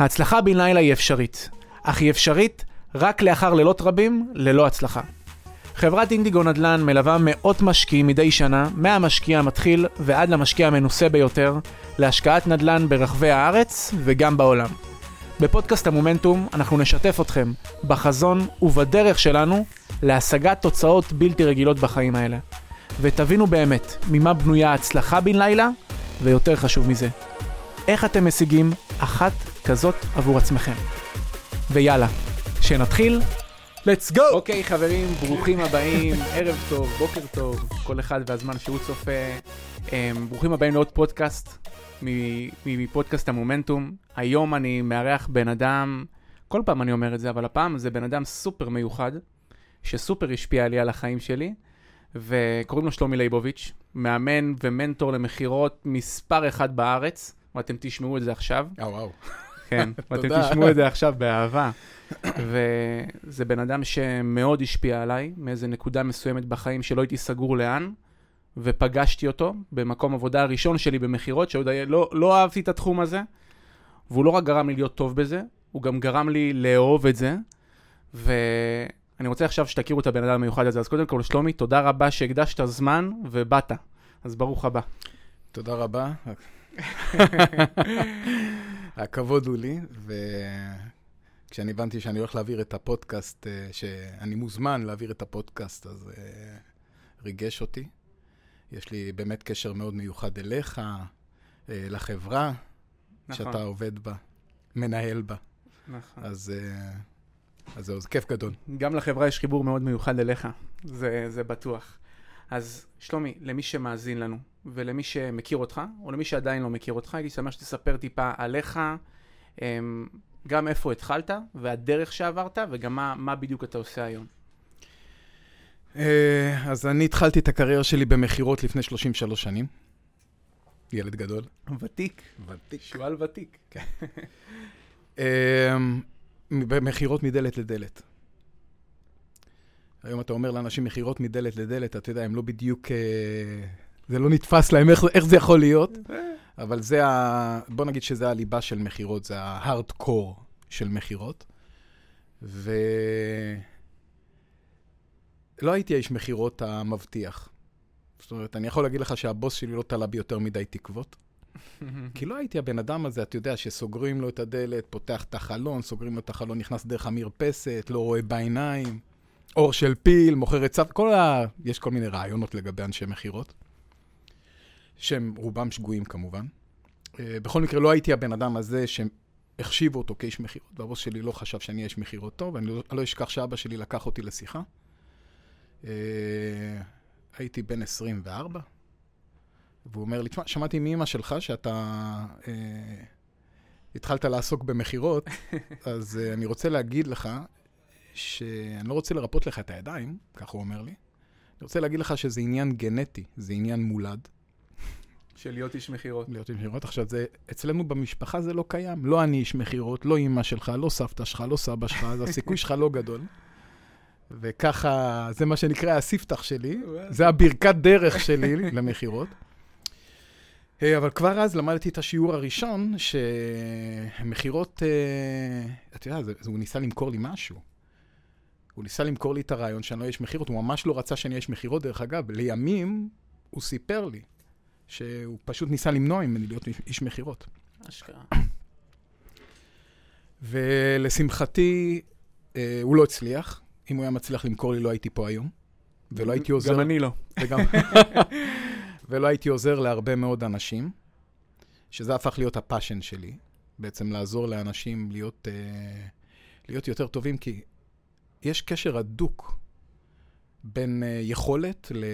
ההצלחה בן לילה היא אפשרית, אך היא אפשרית רק לאחר לילות רבים ללא הצלחה. חברת אינדיגו נדל"ן מלווה מאות משקיעים מדי שנה, מהמשקיע המתחיל ועד למשקיע המנוסה ביותר, להשקעת נדל"ן ברחבי הארץ וגם בעולם. בפודקאסט המומנטום אנחנו נשתף אתכם בחזון ובדרך שלנו להשגת תוצאות בלתי רגילות בחיים האלה. ותבינו באמת ממה בנויה ההצלחה בן לילה, ויותר חשוב מזה, איך אתם משיגים אחת כזאת עבור עצמכם. ויאללה, שנתחיל, let's go! אוקיי חברים, ברוכים הבאים, ערב טוב, בוקר טוב, כל אחד והזמן שהוא צופה. Um, ברוכים הבאים לעוד פודקאסט מפודקאסט המומנטום. היום אני מארח בן אדם, כל פעם אני אומר את זה, אבל הפעם זה בן אדם סופר מיוחד, שסופר השפיע לי על החיים שלי, וקוראים לו שלומי ליבוביץ', מאמן ומנטור למכירות מספר אחד בארץ, ואתם תשמעו את זה עכשיו. אה, וואו. כן, ואתם תשמעו את זה עכשיו באהבה. וזה בן אדם שמאוד השפיע עליי, מאיזה נקודה מסוימת בחיים שלא הייתי סגור לאן, ופגשתי אותו במקום עבודה הראשון שלי במכירות, שעוד היה, לא, לא אהבתי את התחום הזה, והוא לא רק גרם לי להיות טוב בזה, הוא גם גרם לי לאהוב את זה, ואני רוצה עכשיו שתכירו את הבן אדם המיוחד הזה. אז קודם כל, שלומי, תודה רבה שהקדשת זמן ובאת. אז ברוך הבא. תודה רבה. הכבוד הוא לי, וכשאני הבנתי שאני הולך להעביר את הפודקאסט, אה, שאני מוזמן להעביר את הפודקאסט, אז אה, ריגש אותי. יש לי באמת קשר מאוד מיוחד אליך, אה, לחברה נכון. שאתה עובד בה, מנהל בה. נכון. אז, אז זהו, זה כיף גדול. גם לחברה יש חיבור מאוד מיוחד אליך, זה, זה בטוח. אז שלומי, למי שמאזין לנו, ולמי שמכיר אותך, או למי שעדיין לא מכיר אותך, הייתי שמח שתספר טיפה עליך, אמ, גם איפה התחלת, והדרך שעברת, וגם מה, מה בדיוק אתה עושה היום. אה, אז אני התחלתי את הקריירה שלי במכירות לפני 33 שנים. ילד גדול. ותיק. ותיק. שועל ותיק. כן. אמ, במכירות מדלת לדלת. היום אתה אומר לאנשים מכירות מדלת לדלת, אתה יודע, הם לא בדיוק... אה, זה לא נתפס להם איך, איך זה יכול להיות, אבל זה ה... בוא נגיד שזה הליבה של מכירות, זה ה-hard core של מכירות. ולא הייתי האיש מכירות המבטיח. זאת אומרת, אני יכול להגיד לך שהבוס שלי לא תלה בי יותר מדי תקוות. כי לא הייתי הבן אדם הזה, אתה יודע, שסוגרים לו את הדלת, פותח את החלון, סוגרים לו את החלון, נכנס דרך המרפסת, לא רואה בעיניים, אור של פיל, מוכר את סבתא, כל ה... יש כל מיני רעיונות לגבי אנשי מכירות. שהם רובם שגויים כמובן. אה, בכל מקרה, לא הייתי הבן אדם הזה שהחשיבו אותו כאיש מכירות, והבוס שלי לא חשב שאני איש מכירות טוב, ואני לא, לא אשכח שאבא שלי לקח אותי לשיחה. אה, הייתי בן 24, והוא אומר לי, תשמע, שמעתי מאמא שלך שאתה אה, התחלת לעסוק במכירות, אז אה, אני רוצה להגיד לך שאני לא רוצה לרפות לך את הידיים, כך הוא אומר לי. אני רוצה להגיד לך שזה עניין גנטי, זה עניין מולד. של להיות איש מכירות. להיות איש מכירות. עכשיו, זה, אצלנו במשפחה זה לא קיים. לא אני איש מכירות, לא אימא שלך, לא סבתא שלך, לא סבא שלך, אז הסיכוי שלך לא גדול. וככה, זה מה שנקרא הספתח שלי, זה הברכת דרך שלי למכירות. אה, אבל כבר אז למדתי את השיעור הראשון, שמכירות, אה, אתה יודע, הוא ניסה למכור לי משהו. הוא ניסה למכור לי את הרעיון שאני לא איש מכירות, הוא ממש לא רצה שאני איש מכירות, דרך אגב, לימים הוא סיפר לי שהוא פשוט ניסה למנוע ממני להיות איש מכירות. אשכרה. ולשמחתי, אה, הוא לא הצליח. אם הוא היה מצליח למכור לי, לא הייתי פה היום. ולא הייתי עוזר... גם אני לא. וגם... ולא הייתי עוזר להרבה מאוד אנשים, שזה הפך להיות הפאשן שלי, בעצם לעזור לאנשים להיות, אה, להיות יותר טובים, כי יש קשר הדוק בין uh, יכולת ל-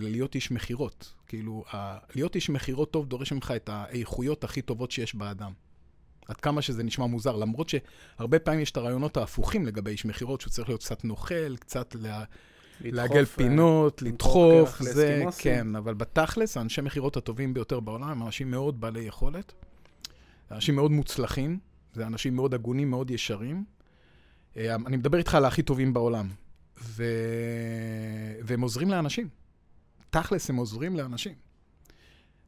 ללהיות איש מכירות. כאילו, ה- להיות איש מכירות טוב דורש ממך את האיכויות הכי טובות שיש באדם. עד כמה שזה נשמע מוזר, למרות שהרבה פעמים יש את הרעיונות ההפוכים לגבי איש מכירות, שהוא צריך להיות קצת נוכל, קצת לה... לעגל אה, פינות, לדחוף, זה, כן, אבל בתכלס, האנשי מכירות הטובים ביותר בעולם הם אנשים מאוד בעלי יכולת, אנשים מאוד מוצלחים, זה אנשים מאוד הגונים, מאוד ישרים. אה, אני מדבר איתך על הכי טובים בעולם. ו... והם עוזרים לאנשים. תכלס, הם עוזרים לאנשים.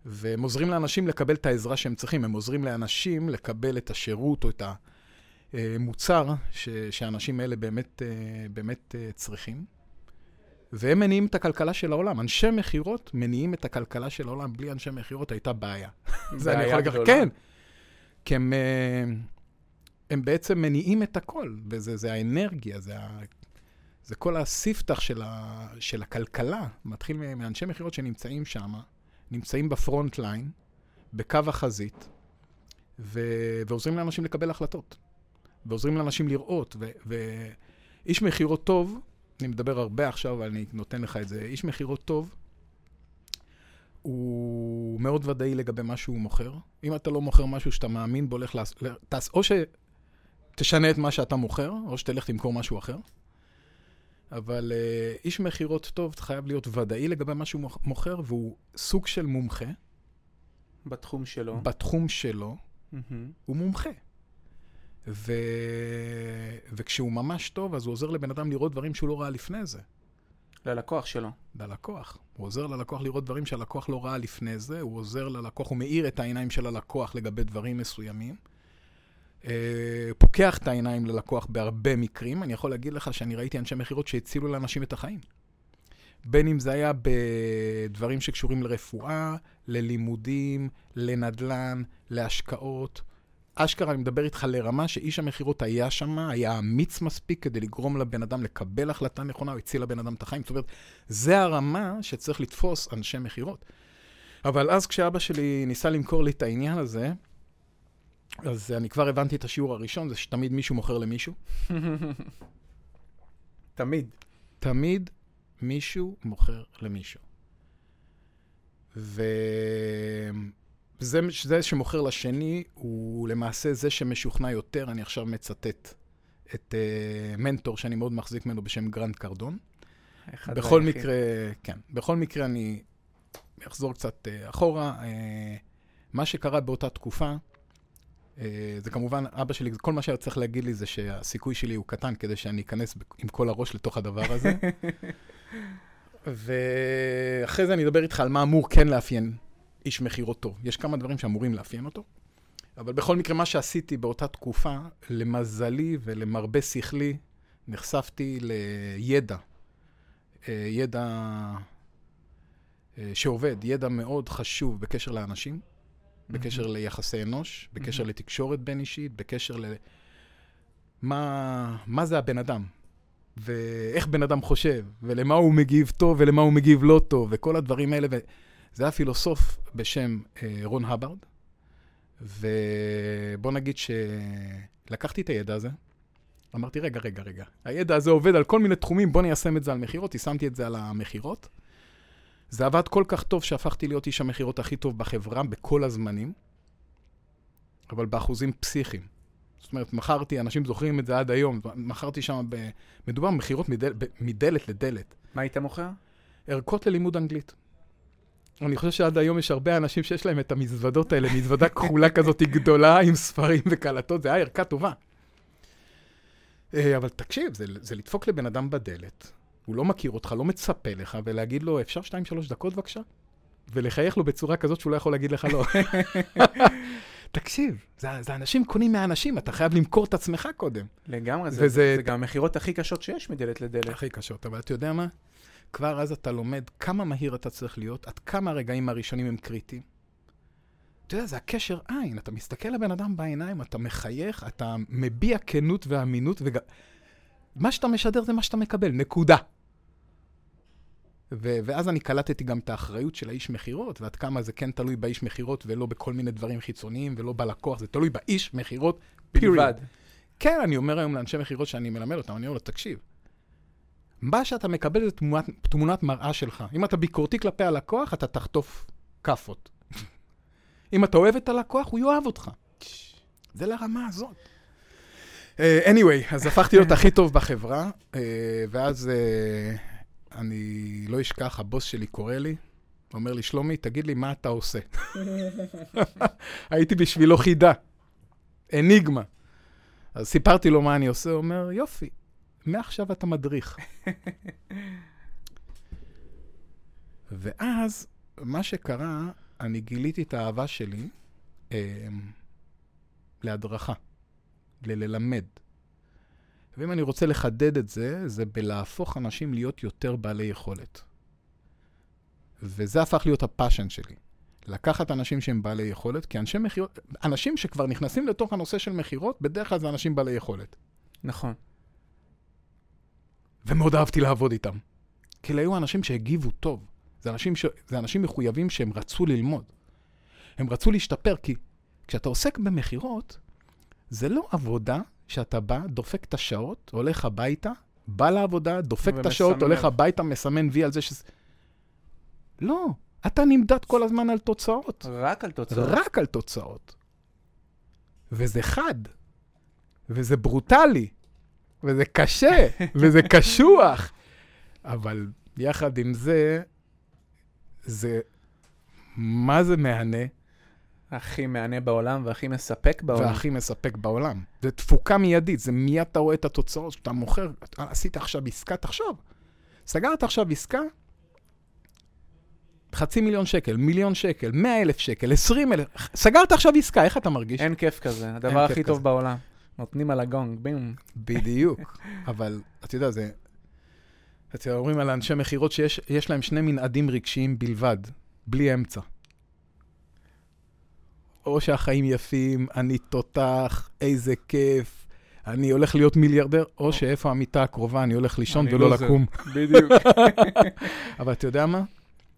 והם עוזרים לאנשים לקבל את העזרה שהם צריכים. הם עוזרים לאנשים לקבל את השירות או את המוצר ש, שהאנשים האלה באמת, אה, באמת אה, צריכים. והם מניעים את הכלכלה של העולם. אנשי מכירות מניעים את הכלכלה של העולם. בלי אנשי מכירות הייתה בעיה. זה אני יכול להגיד לך, כן. כי הם, הם בעצם מניעים את הכל, וזה זה האנרגיה, זה, ה, זה כל הספתח של, ה, של הכלכלה. מתחיל מאנשי מכירות שנמצאים שם, נמצאים בפרונט ליין, בקו החזית, ו, ועוזרים לאנשים לקבל החלטות. ועוזרים לאנשים לראות, ואיש מכירות טוב, אני מדבר הרבה עכשיו, אבל אני נותן לך את זה. איש מכירות טוב, הוא מאוד ודאי לגבי מה שהוא מוכר. אם אתה לא מוכר משהו שאתה מאמין בו, הולך לעשות, או שתשנה את מה שאתה מוכר, או שתלך למכור משהו אחר. אבל uh, איש מכירות טוב חייב להיות ודאי לגבי מה שהוא מוכר, והוא סוג של מומחה. בתחום שלו. בתחום שלו, mm-hmm. הוא מומחה. ו... וכשהוא ממש טוב, אז הוא עוזר לבן אדם לראות דברים שהוא לא ראה לפני זה. ללקוח שלו. ללקוח. הוא עוזר ללקוח לראות דברים שהלקוח לא ראה לפני זה, הוא עוזר ללקוח, הוא מאיר את העיניים של הלקוח לגבי דברים מסוימים. אה, פוקח את העיניים ללקוח בהרבה מקרים. אני יכול להגיד לך שאני ראיתי אנשי מכירות שהצילו לאנשים את החיים. בין אם זה היה בדברים שקשורים לרפואה, ללימודים, לנדל"ן, להשקעות. אשכרה, אני מדבר איתך לרמה שאיש המכירות היה שם, היה אמיץ מספיק כדי לגרום לבן אדם לקבל החלטה נכונה, הוא הציל לבן אדם את החיים. זאת אומרת, זה הרמה שצריך לתפוס אנשי מכירות. אבל אז כשאבא שלי ניסה למכור לי את העניין הזה, אז אני כבר הבנתי את השיעור הראשון, זה שתמיד מישהו מוכר למישהו. תמיד. תמיד מישהו מוכר למישהו. ו... זה, שמוכר לשני הוא למעשה זה שמשוכנע יותר, אני עכשיו מצטט את אה, מנטור שאני מאוד מחזיק ממנו בשם גרנט קרדון. בכל היחיד. מקרה, כן, בכל מקרה אני אחזור קצת uh, אחורה. Uh, מה שקרה באותה תקופה, זה כמובן, אבא שלי, כל מה שהיה צריך להגיד לי זה שהסיכוי שלי הוא קטן כדי שאני אכנס עם כל הראש לתוך הדבר הזה. ואחרי זה אני אדבר איתך על מה אמור כן לאפיין איש מכירות טוב. יש כמה דברים שאמורים לאפיין אותו, אבל בכל מקרה, מה שעשיתי באותה תקופה, למזלי ולמרבה שכלי, נחשפתי לידע. אה, ידע אה, שעובד, ידע מאוד חשוב בקשר לאנשים. בקשר ליחסי אנוש, בקשר mm-hmm. לתקשורת בין אישית, בקשר ל... מה, מה זה הבן אדם, ואיך בן אדם חושב, ולמה הוא מגיב טוב ולמה הוא מגיב לא טוב, וכל הדברים האלה. ו... זה היה פילוסוף בשם אה, רון הברד, ובוא נגיד שלקחתי את הידע הזה, אמרתי, רגע, רגע, רגע, הידע הזה עובד על כל מיני תחומים, בוא ניישם את זה על מכירות, יישמתי את זה על המכירות. זה עבד כל כך טוב שהפכתי להיות איש המכירות הכי טוב בחברה בכל הזמנים, אבל באחוזים פסיכיים. זאת אומרת, מכרתי, אנשים זוכרים את זה עד היום, מכרתי שם, ב... מדובר במכירות מדל... מדלת לדלת. מה היית מוכר? ערכות ללימוד אנגלית. אני חושב שעד היום יש הרבה אנשים שיש להם את המזוודות האלה, מזוודה כחולה כזאת גדולה עם ספרים וקלטות, זה היה ערכה טובה. אה, אבל תקשיב, זה, זה לדפוק לבן אדם בדלת, הוא לא מכיר אותך, לא מצפה לך, ולהגיד לו, אפשר שתיים, שלוש דקות בבקשה? ולחייך לו בצורה כזאת שהוא לא יכול להגיד לך לא. תקשיב, זה, זה אנשים קונים מהאנשים, אתה חייב למכור את עצמך קודם. לגמרי, וזה, זה, זה גם המכירות הכי קשות שיש מדלת לדלת. הכי קשות, אבל אתה יודע מה? כבר אז אתה לומד כמה מהיר אתה צריך להיות, עד כמה הרגעים הראשונים הם קריטיים. אתה יודע, זה הקשר עין, אתה מסתכל לבן אדם בעיניים, אתה מחייך, אתה מביע כנות ואמינות, וג... מה שאתה משדר זה מה שאתה מקבל, נקודה. ו- ואז אני קלטתי גם את האחריות של האיש מכירות, ועד כמה זה כן תלוי באיש מכירות ולא בכל מיני דברים חיצוניים ולא בלקוח, זה תלוי באיש מכירות, בלבד. כן, אני אומר היום לאנשי מכירות שאני מלמד אותם, אני אומר לו, תקשיב, מה שאתה מקבל זה תמונת, תמונת מראה שלך. אם אתה ביקורתי כלפי הלקוח, אתה תחטוף כאפות. אם אתה אוהב את הלקוח, הוא יאהב אותך. זה לרמה הזאת. Uh, anyway, אז הפכתי להיות הכי טוב בחברה, uh, ואז uh, אני לא אשכח, הבוס שלי קורא לי, אומר לי, שלומי, תגיד לי מה אתה עושה. הייתי בשבילו חידה, אניגמה. אז סיפרתי לו מה אני עושה, הוא אומר, יופי, מעכשיו אתה מדריך. ואז, מה שקרה, אני גיליתי את האהבה שלי אה, להדרכה, לללמד. ואם אני רוצה לחדד את זה, זה בלהפוך אנשים להיות יותר בעלי יכולת. וזה הפך להיות הפאשן שלי. לקחת אנשים שהם בעלי יכולת, כי אנשי מכירות, אנשים שכבר נכנסים לתוך הנושא של מכירות, בדרך כלל זה אנשים בעלי יכולת. נכון. ומאוד אהבתי לעבוד איתם. כי אלה היו אנשים שהגיבו טוב. זה אנשים, ש... זה אנשים מחויבים שהם רצו ללמוד. הם רצו להשתפר, כי כשאתה עוסק במכירות, זה לא עבודה שאתה בא, דופק את השעות, הולך הביתה, בא לעבודה, דופק את השעות, הולך. הביתה, מסמן וי על זה ש... לא, אתה נמדד כל הזמן על תוצאות. רק על תוצאות. רק על תוצאות. וזה חד, וזה ברוטלי, וזה קשה, וזה קשוח. אבל יחד עם זה, זה, מה זה מהנה הכי מהנה בעולם והכי מספק בעולם. והכי מספק בעולם. זה תפוקה מיידית, זה מיד אתה רואה את התוצאות, כשאתה מוכר, עשית עכשיו עסקה, תחשוב, סגרת עכשיו עסקה, חצי מיליון שקל, מיליון שקל, מאה אלף שקל, עשרים אלף, סגרת עכשיו עסקה, איך אתה מרגיש? אין כיף כזה, הדבר הכי כזה. טוב בעולם. נותנים על הגונג, בים. בדיוק. אבל, אתה יודע, זה... אתה יודע, אומרים על אנשי מכירות שיש יש להם שני מנעדים רגשיים בלבד, בלי אמצע. או שהחיים יפים, אני תותח, איזה כיף, אני הולך להיות מיליארדר, או שאיפה המיטה הקרובה, אני הולך לישון אני ולא לוזר. לקום. בדיוק. אבל אתה יודע מה?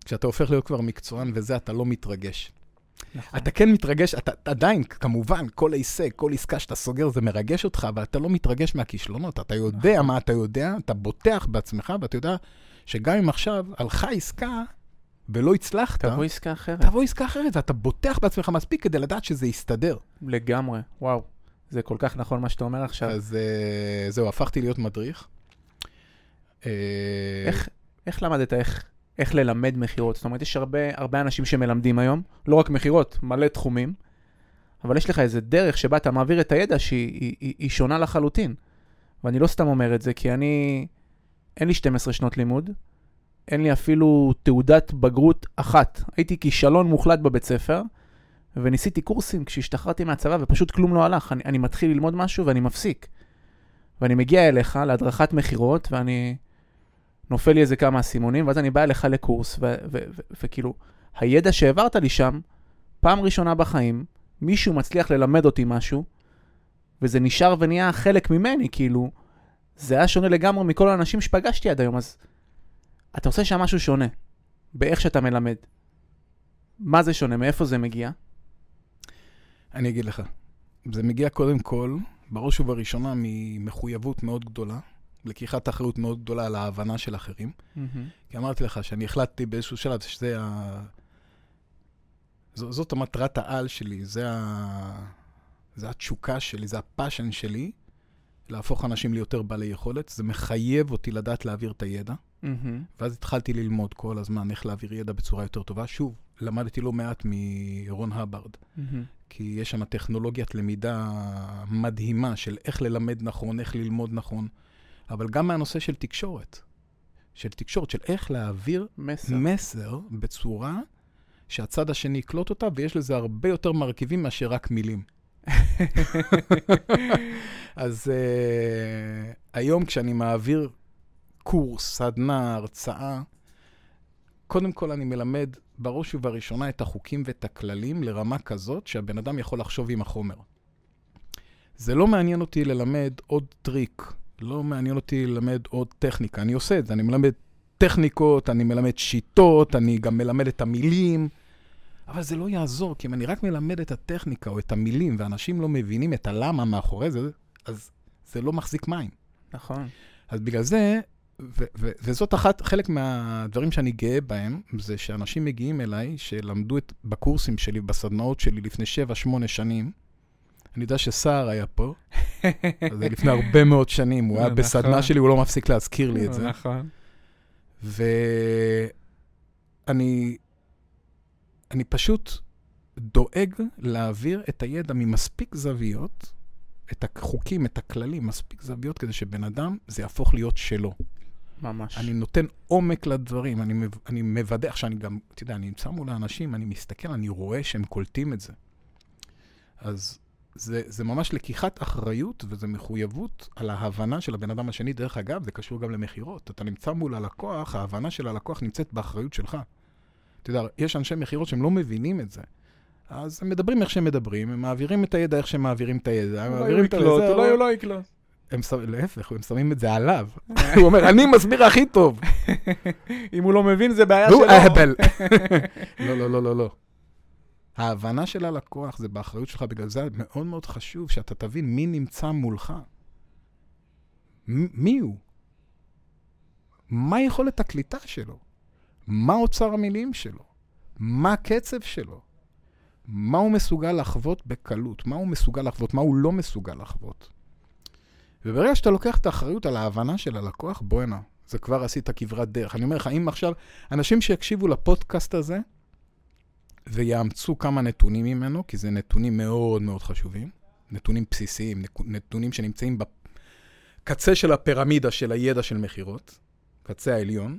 כשאתה הופך להיות כבר מקצוען וזה, אתה לא מתרגש. נכון. אתה כן מתרגש, אתה אתה עדיין, כמובן, כל הישג, כל עסקה שאתה סוגר, זה מרגש אותך, אבל אתה לא מתרגש מהכישלונות. אתה יודע נכון. מה אתה יודע, אתה בוטח בעצמך, ואתה יודע שגם אם עכשיו הלכה עסקה ולא הצלחת, תבוא עסקה אחרת. תבוא עסקה אחרת, ואתה בוטח בעצמך מספיק כדי לדעת שזה יסתדר. לגמרי, וואו. זה כל כך נכון מה שאתה אומר עכשיו. אז אה, זהו, הפכתי להיות מדריך. אה, איך, איך למדת איך, איך ללמד מכירות? זאת אומרת, יש הרבה, הרבה אנשים שמלמדים היום, לא רק מכירות, מלא תחומים, אבל יש לך איזה דרך שבה אתה מעביר את הידע שהיא היא, היא, היא שונה לחלוטין. ואני לא סתם אומר את זה, כי אני, אין לי 12 שנות לימוד, אין לי אפילו תעודת בגרות אחת. הייתי כישלון מוחלט בבית ספר, וניסיתי קורסים כשהשתחררתי מהצבא, ופשוט כלום לא הלך. אני, אני מתחיל ללמוד משהו ואני מפסיק. ואני מגיע אליך להדרכת מכירות, ואני... נופל לי איזה כמה אסימונים, ואז אני בא אליך לקורס, וכאילו, הידע שהעברת לי שם, פעם ראשונה בחיים, מישהו מצליח ללמד אותי משהו, וזה נשאר ונהיה חלק ממני, כאילו, זה היה שונה לגמרי מכל האנשים שפגשתי עד היום, אז אתה עושה שם משהו שונה, באיך שאתה מלמד. מה זה שונה? מאיפה זה מגיע? אני אגיד לך, זה מגיע קודם כל, בראש ובראשונה, ממחויבות מאוד גדולה, לקיחת אחריות מאוד גדולה על ההבנה של אחרים. כי אמרתי לך שאני החלטתי באיזשהו שלב שזה ה... ז- זאת המטרת העל שלי, זה, ה... זה התשוקה שלי, זה הפאשן שלי, להפוך אנשים ליותר בעלי יכולת. זה מחייב אותי לדעת להעביר את הידע. מהמם. ואז התחלתי ללמוד כל הזמן איך להעביר ידע בצורה יותר טובה. שוב, למדתי לא מעט מרון הברד, מהמם. כי יש שם טכנולוגיית למידה מדהימה של איך ללמד נכון, איך ללמוד נכון, אבל גם מהנושא של תקשורת. של תקשורת, של איך להעביר מסר. מסר בצורה שהצד השני יקלוט אותה, ויש לזה הרבה יותר מרכיבים מאשר רק מילים. אז uh, היום כשאני מעביר קורס, סדנה, הרצאה, קודם כל אני מלמד בראש ובראשונה את החוקים ואת הכללים לרמה כזאת שהבן אדם יכול לחשוב עם החומר. זה לא מעניין אותי ללמד עוד טריק, לא מעניין אותי ללמד עוד טכניקה. אני עושה את זה, אני מלמד טכניקות, אני מלמד שיטות, אני גם מלמד את המילים, אבל זה לא יעזור, כי אם אני רק מלמד את הטכניקה או את המילים, ואנשים לא מבינים את הלמה מאחורי זה, אז זה לא מחזיק מים. נכון. אז בגלל זה, וזאת אחת, חלק מהדברים שאני גאה בהם, זה שאנשים מגיעים אליי, שלמדו את, בקורסים שלי, בסדנאות שלי לפני 7-8 שנים. אני יודע שסער היה פה, זה לפני הרבה מאוד שנים, הוא היה נכון. בסדנה שלי, הוא לא מפסיק להזכיר לי את זה. נכון. ואני אני פשוט דואג להעביר את הידע ממספיק זוויות, את החוקים, את הכללים, מספיק זוויות, כדי שבן אדם, זה יהפוך להיות שלו. ממש. אני נותן עומק לדברים, אני, אני מוודא, עכשיו אני גם, אתה יודע, אני נמצא מול האנשים, אני מסתכל, אני רואה שהם קולטים את זה. אז זה, זה ממש לקיחת אחריות וזה מחויבות על ההבנה של הבן אדם השני. דרך אגב, זה קשור גם למכירות. אתה נמצא מול הלקוח, ההבנה של הלקוח נמצאת באחריות שלך. אתה יודע, יש אנשי מכירות שהם לא מבינים את זה. אז הם מדברים איך שהם מדברים, הם מעבירים את הידע איך שהם מעבירים את הידע, הם מעבירים את יקלוט, הזה, אולי אבל- הוא לא יקלוט. הם שמים, להפך, הם שמים את זה עליו. הוא אומר, אני מסביר הכי טוב. אם הוא לא מבין, זה בעיה שלו. אהבל. לא, לא, לא, לא, לא. ההבנה של הלקוח זה באחריות שלך, בגלל זה מאוד מאוד חשוב שאתה תבין מי נמצא מולך. מי הוא? מה יכולת הקליטה שלו? מה אוצר המילים שלו? מה הקצב שלו? מה הוא מסוגל לחוות בקלות? מה הוא מסוגל לחוות? מה הוא לא מסוגל לחוות? וברגע שאתה לוקח את האחריות על ההבנה של הלקוח, בואנה, זה כבר עשית כברת דרך. אני אומר לך, אם עכשיו אנשים שיקשיבו לפודקאסט הזה ויאמצו כמה נתונים ממנו, כי זה נתונים מאוד מאוד חשובים, נתונים בסיסיים, נתונים שנמצאים בקצה של הפירמידה של הידע של מכירות, קצה העליון,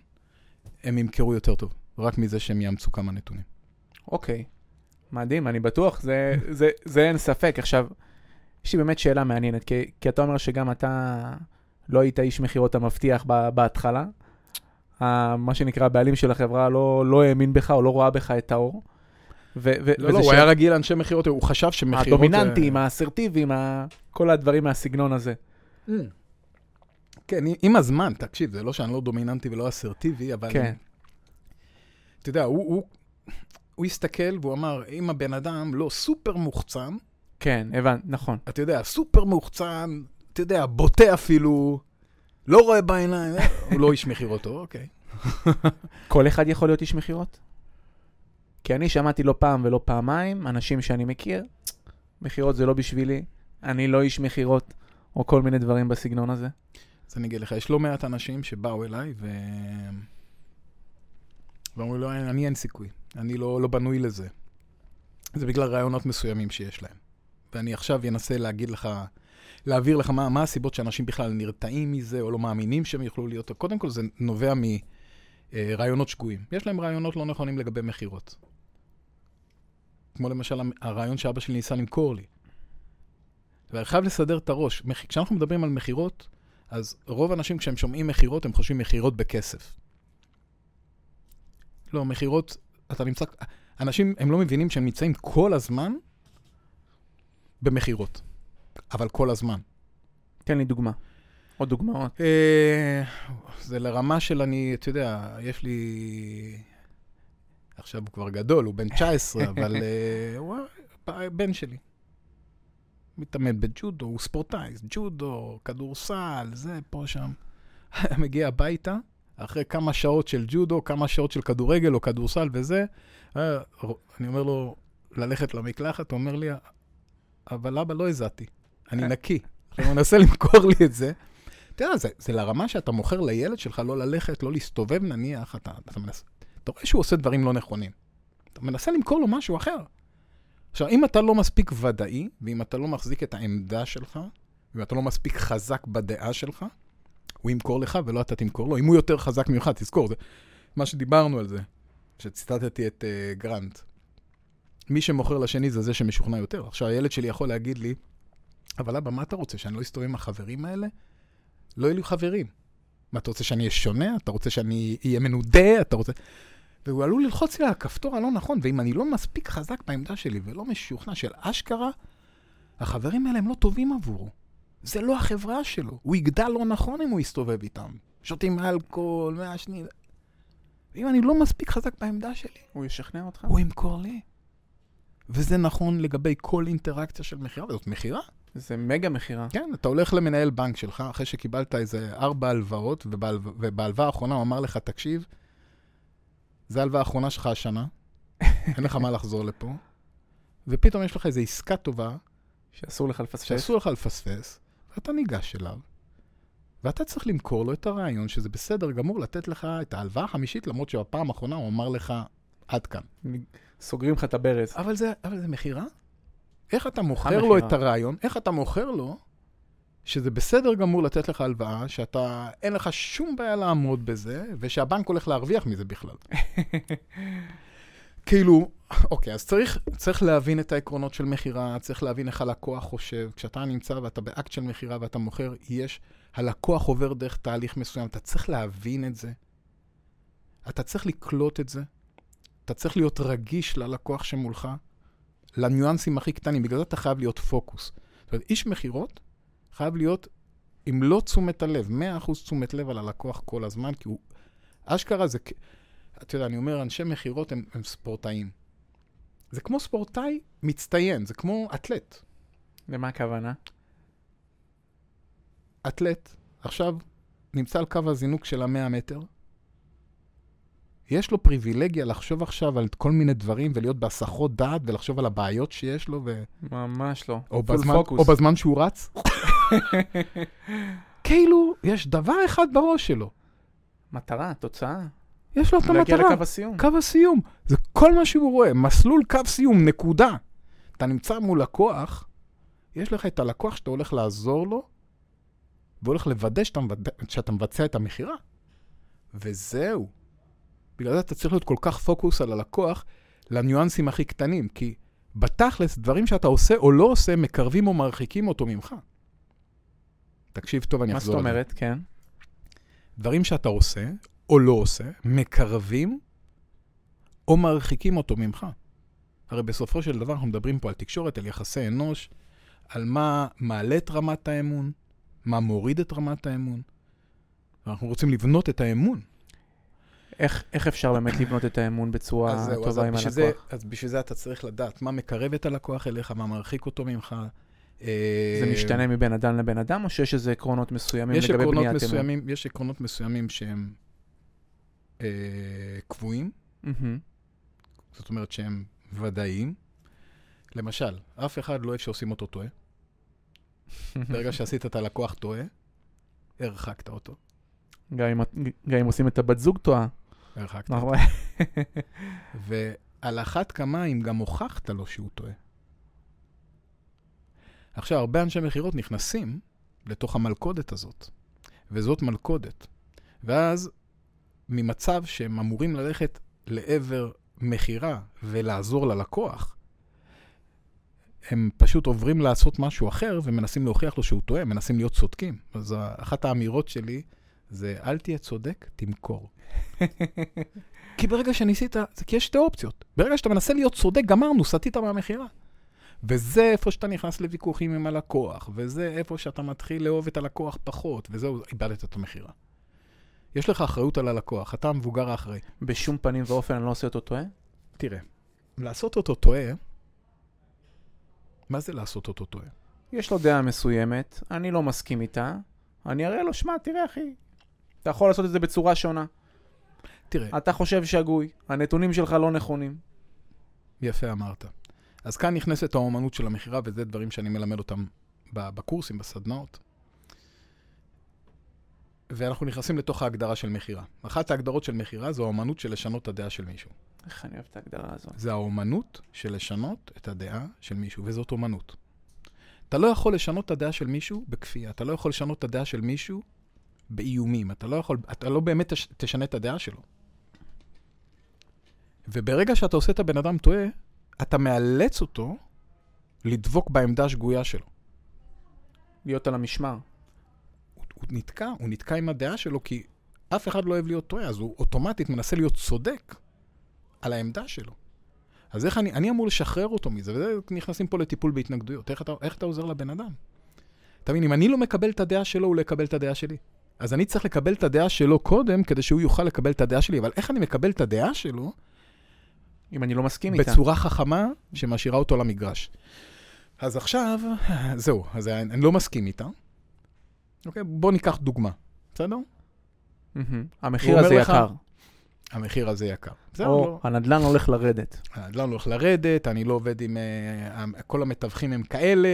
הם ימכרו יותר טוב, רק מזה שהם יאמצו כמה נתונים. אוקיי, מדהים, אני בטוח, זה, זה, זה אין ספק. עכשיו, יש לי באמת שאלה מעניינת, כי, כי אתה אומר שגם אתה לא היית איש מכירות המבטיח בהתחלה. מה שנקרא, הבעלים של החברה לא, לא האמין בך או לא ראה בך את האור. ו- ו- לא, לא, הוא ש- היה רגיל לאנשי מכירות, הוא חשב שמכירות... זה- הדומיננטיים, האסרטיביים, ה- כל הדברים מהסגנון הזה. כן, עם הזמן, תקשיב, זה לא שאני לא דומיננטי ולא אסרטיבי, אבל... כן. אתה יודע, הוא, הוא, הוא הסתכל והוא אמר, אם הבן אדם לא סופר מוחצן, כן, הבנתי, נכון. אתה יודע, סופר מוחצן, אתה יודע, בוטה אפילו, לא רואה בעיניים, אה, הוא לא איש מכירות טוב, אוקיי. כל אחד יכול להיות איש מכירות? כי אני שמעתי לא פעם ולא פעמיים, אנשים שאני מכיר, מכירות זה לא בשבילי, אני לא איש מכירות, או כל מיני דברים בסגנון הזה. אז אני אגיד לך, יש לא מעט אנשים שבאו אליי ו... ואמרו לו, אני אין סיכוי, אני לא, לא בנוי לזה. זה בגלל רעיונות מסוימים שיש להם. ואני עכשיו אנסה להגיד לך, להעביר לך מה, מה הסיבות שאנשים בכלל נרתעים מזה, או לא מאמינים שהם יוכלו להיות. קודם כל, זה נובע מרעיונות שגויים. יש להם רעיונות לא נכונים לגבי מכירות. כמו למשל הרעיון שאבא שלי ניסה למכור לי. ואני חייב לסדר את הראש. כשאנחנו מדברים על מכירות, אז רוב האנשים כשהם שומעים מכירות, הם חושבים מכירות בכסף. לא, מכירות, אתה נמצא... אנשים, הם לא מבינים שהם נמצאים כל הזמן במכירות. אבל כל הזמן. תן לי דוגמה. עוד דוגמאות. אה, זה לרמה של אני, אתה יודע, יש לי... עכשיו הוא כבר גדול, הוא בן 19, אבל אה, הוא בן שלי. מתאמן בג'ודו, הוא ספורטאי, ג'ודו, כדורסל, זה, פה, שם. מגיע הביתה, אחרי כמה שעות של ג'ודו, כמה שעות של כדורגל או כדורסל וזה, אה, אני אומר לו, ללכת למקלחת, הוא אומר לי, אבל אבא, לא הזעתי, אני נקי. עכשיו הוא מנסה למכור לי את זה. אתה יודע, זה, זה לרמה שאתה מוכר לילד שלך לא ללכת, לא להסתובב נניח, אתה, אתה מנסה, אתה רואה שהוא עושה דברים לא נכונים. אתה מנסה למכור לו משהו אחר. עכשיו, אם אתה לא מספיק ודאי, ואם אתה לא מחזיק את העמדה שלך, ואם אתה לא מספיק חזק בדעה שלך, הוא ימכור לך ולא אתה תמכור לו. אם הוא יותר חזק ממך, תזכור, זה מה שדיברנו על זה, שציטטתי את uh, גרנט. מי שמוכר לשני זה זה שמשוכנע יותר. עכשיו, הילד שלי יכול להגיד לי, אבל אבא, מה אתה רוצה, שאני לא אסתובב עם החברים האלה? לא יהיו לי חברים. מה, אתה רוצה שאני אהיה שונה? אתה רוצה שאני אהיה מנודה? אתה רוצה... והוא עלול ללחוץ לי על הכפתור הלא נכון, ואם אני לא מספיק חזק בעמדה שלי ולא משוכנע של אשכרה, החברים האלה הם לא טובים עבורו. זה לא החברה שלו. הוא יגדל לא נכון אם הוא יסתובב איתם. שותים אלכוהול, מעשנים. ואם אני לא מספיק חזק בעמדה שלי, הוא ישכנע אותך? הוא ימכור לי. וזה נכון לגבי כל אינטראקציה של מכירה, זאת מכירה. זה מגה מכירה. כן, אתה הולך למנהל בנק שלך, אחרי שקיבלת איזה ארבע הלוואות, ובהלו... ובהלוואה האחרונה הוא אמר לך, תקשיב, זו ההלוואה האחרונה שלך השנה, אין לך מה לחזור לפה, ופתאום יש לך איזו עסקה טובה, שאסור לך לפספס. שאסור לך לפספס, ואתה ניגש אליו, ואתה צריך למכור לו את הרעיון שזה בסדר גמור לתת לך את ההלוואה החמישית, למרות שבפעם האחרונה הוא אמר לך, עד כאן. סוגרים לך את הברז. אבל זה, אבל זה מכירה? איך אתה מוכר המכירה. לו את הרעיון? איך אתה מוכר לו שזה בסדר גמור לתת לך הלוואה, שאתה, אין לך שום בעיה לעמוד בזה, ושהבנק הולך להרוויח מזה בכלל. כאילו, אוקיי, אז צריך, צריך להבין את העקרונות של מכירה, צריך להבין איך הלקוח חושב. כשאתה נמצא ואתה באקט של מכירה ואתה מוכר, יש, הלקוח עובר דרך תהליך מסוים, אתה צריך להבין את זה. אתה צריך לקלוט את זה. אתה צריך להיות רגיש ללקוח שמולך, לניואנסים הכי קטנים, בגלל זה אתה חייב להיות פוקוס. זאת אומרת, איש מכירות חייב להיות עם לא תשומת הלב, 100% תשומת לב על הלקוח כל הזמן, כי הוא... אשכרה זה... אתה יודע, אני אומר, אנשי מכירות הם, הם ספורטאים. זה כמו ספורטאי מצטיין, זה כמו אתלט. למה הכוונה? אתלט, עכשיו נמצא על קו הזינוק של המאה מטר, יש לו פריבילגיה לחשוב עכשיו על כל מיני דברים ולהיות בהסחות דעת ולחשוב על הבעיות שיש לו ו... ממש לא. או, בזמן, או בזמן שהוא רץ. כאילו, יש דבר אחד בראש שלו. מטרה, תוצאה. יש לו את המטרה. להגיע לקו הסיום. קו הסיום. זה כל מה שהוא רואה. מסלול קו סיום, נקודה. אתה נמצא מול לקוח, יש לך את הלקוח שאתה הולך לעזור לו, והולך לוודא שאתה, שאתה מבצע את המכירה. וזהו. בגלל זה אתה צריך להיות כל כך פוקוס על הלקוח לניואנסים הכי קטנים, כי בתכלס, דברים שאתה עושה או לא עושה, מקרבים או מרחיקים אותו ממך. תקשיב טוב, אני אחזור מה זאת אומרת? כן. דברים שאתה עושה או לא עושה, מקרבים או מרחיקים אותו ממך. הרי בסופו של דבר אנחנו מדברים פה על תקשורת, על יחסי אנוש, על מה מעלה את רמת האמון, מה מוריד את רמת האמון. אנחנו רוצים לבנות את האמון. איך, איך אפשר באמת לבנות את האמון בצורה אז זהו, טובה אז עם הלקוח? זה, אז בשביל זה אתה צריך לדעת מה מקרב את הלקוח אליך, מה מרחיק אותו ממך. זה אה, משתנה מבין אדם לבין אדם, או שיש איזה עקרונות מסוימים יש לגבי עקרונות בניית אמון? מסוימים, יש עקרונות מסוימים שהם אה, קבועים, מהמם. זאת אומרת שהם ודאיים. למשל, אף אחד לא אוהב שעושים אותו טועה. ברגע שעשית את הלקוח טועה, הרחקת אותו. גם אם, גם אם עושים את הבת זוג טועה. הרחקת. נכון. ועל אחת כמה אם גם הוכחת לו שהוא טועה. עכשיו, הרבה אנשי מכירות נכנסים לתוך המלכודת הזאת, וזאת מלכודת. ואז, ממצב שהם אמורים ללכת לעבר מכירה ולעזור ללקוח, הם פשוט עוברים לעשות משהו אחר ומנסים להוכיח לו שהוא טועה, מנסים להיות צודקים. אז אחת האמירות שלי זה, אל תהיה צודק, תמכור. כי ברגע שניסית, זה כי יש שתי אופציות. ברגע שאתה מנסה להיות צודק, גמרנו, סטית מהמכירה. וזה איפה שאתה נכנס לוויכוחים עם הלקוח, וזה איפה שאתה מתחיל לאהוב את הלקוח פחות, וזהו, איבדת את המכירה. יש לך אחריות על הלקוח, אתה המבוגר האחראי. בשום פנים ואופן אני לא עושה אותו טועה? תראה, לעשות אותו טועה, מה זה לעשות אותו טועה? יש לו דעה מסוימת, אני לא מסכים איתה, אני אראה לו, שמע, תראה אחי, אתה יכול לעשות את זה בצורה שונה. תראה, אתה חושב שגוי, הנתונים שלך לא נכונים. יפה אמרת. אז כאן נכנסת האומנות של המכירה, וזה דברים שאני מלמד אותם בקורסים, בסדנאות. ואנחנו נכנסים לתוך ההגדרה של מכירה. אחת ההגדרות של מכירה זו האומנות של לשנות את הדעה של מישהו. איך אני אוהב את ההגדרה הזאת. זה האומנות של לשנות את הדעה של מישהו, וזאת אומנות. אתה לא יכול לשנות את הדעה של מישהו בכפייה, אתה לא יכול לשנות את הדעה של מישהו באיומים, אתה לא יכול, אתה לא באמת תש, תשנה את הדעה שלו. וברגע שאתה עושה את הבן אדם טועה, אתה מאלץ אותו לדבוק בעמדה השגויה שלו. להיות על המשמר. הוא, הוא נתקע, הוא נתקע עם הדעה שלו, כי אף אחד לא אוהב להיות טועה, אז הוא אוטומטית מנסה להיות צודק על העמדה שלו. אז איך אני, אני אמור לשחרר אותו מזה, וזה נכנסים פה לטיפול בהתנגדויות. איך אתה, איך אתה עוזר לבן אדם? אתה מבין, אם אני לא מקבל את הדעה שלו, הוא לא יקבל את הדעה שלי. אז אני צריך לקבל את הדעה שלו קודם, כדי שהוא יוכל לקבל את הדעה שלי, אבל איך אני מקבל את הדעה שלו? אם אני לא מסכים איתה. בצורה חכמה שמשאירה אותו למגרש. אז עכשיו, זהו, אז אני לא מסכים איתה. אוקיי, בוא ניקח דוגמה, בסדר? מהמם. המחיר הזה לך- יקר. המחיר הזה יקר. זהו, או לא, הנדלן הולך לרדת. הנדל"ן הולך לרדת, אני לא עובד עם... אה, כל המתווכים הם כאלה,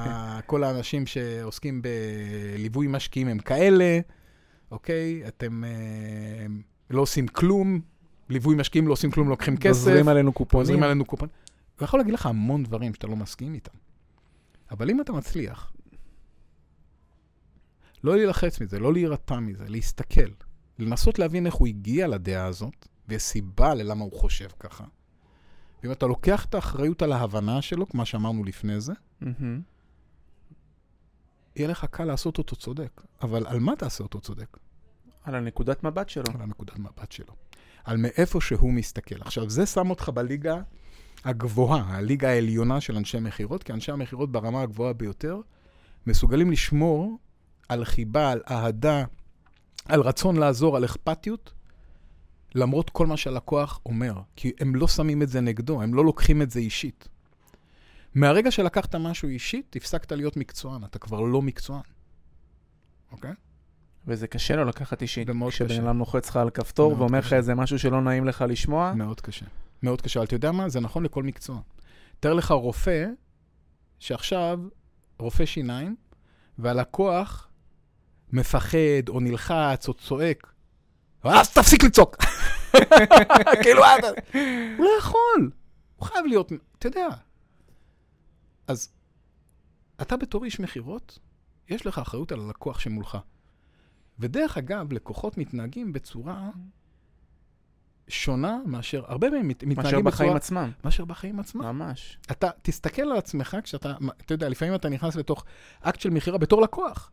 כל האנשים שעוסקים בליווי משקיעים הם כאלה, אוקיי? אתם אה, לא עושים כלום, ליווי משקיעים לא עושים כלום, לוקחים כסף. גוזרים עלינו קופונים. גוזרים עלינו קופון. הוא יכול להגיד לך המון דברים שאתה לא מסכים איתם. אבל אם אתה מצליח לא להילחץ מזה, לא להירתע מזה, להסתכל. לנסות להבין איך הוא הגיע לדעה הזאת, ויש סיבה ללמה הוא חושב ככה. ואם אתה לוקח את האחריות על ההבנה שלו, כמו שאמרנו לפני זה, מהמם. יהיה לך קל לעשות אותו צודק. אבל על מה תעשה אותו צודק? על הנקודת מבט שלו. על הנקודת מבט שלו. על מאיפה שהוא מסתכל. עכשיו, זה שם אותך בליגה הגבוהה, הליגה העליונה של אנשי מכירות, כי אנשי המכירות ברמה הגבוהה ביותר מסוגלים לשמור על חיבה, על אהדה, על רצון לעזור, על אכפתיות, למרות כל מה שהלקוח אומר. כי הם לא שמים את זה נגדו, הם לא לוקחים את זה אישית. מהרגע שלקחת משהו אישית, הפסקת להיות מקצוען, אתה כבר לא מקצוען. אוקיי? וזה קשה לו לקחת אישית. כשבן קשה. אדם לוחץ לך על כפתור ואומר לך. איזה משהו שלא נעים לך לשמוע, מאוד קשה. מאוד קשה. אבל אתה יודע מה? זה נכון לכל מקצוע. תאר לך רופא, שעכשיו, רופא שיניים, והלקוח מפחד, או נלחץ, או צועק. אז תפסיק לצעוק! כאילו, אה, הוא לא יכול. הוא חייב להיות, אתה יודע. אז אתה בתור איש מכירות, יש לך אחריות על הלקוח שמולך. ודרך אגב, לקוחות מתנהגים בצורה שונה מאשר, הרבה מהם מת- מתנהגים מאשר בצורה... בחיים עצמם. מאשר בחיים עצמם. ממש. אתה תסתכל על עצמך כשאתה, אתה יודע, לפעמים אתה נכנס לתוך אקט של מכירה בתור לקוח.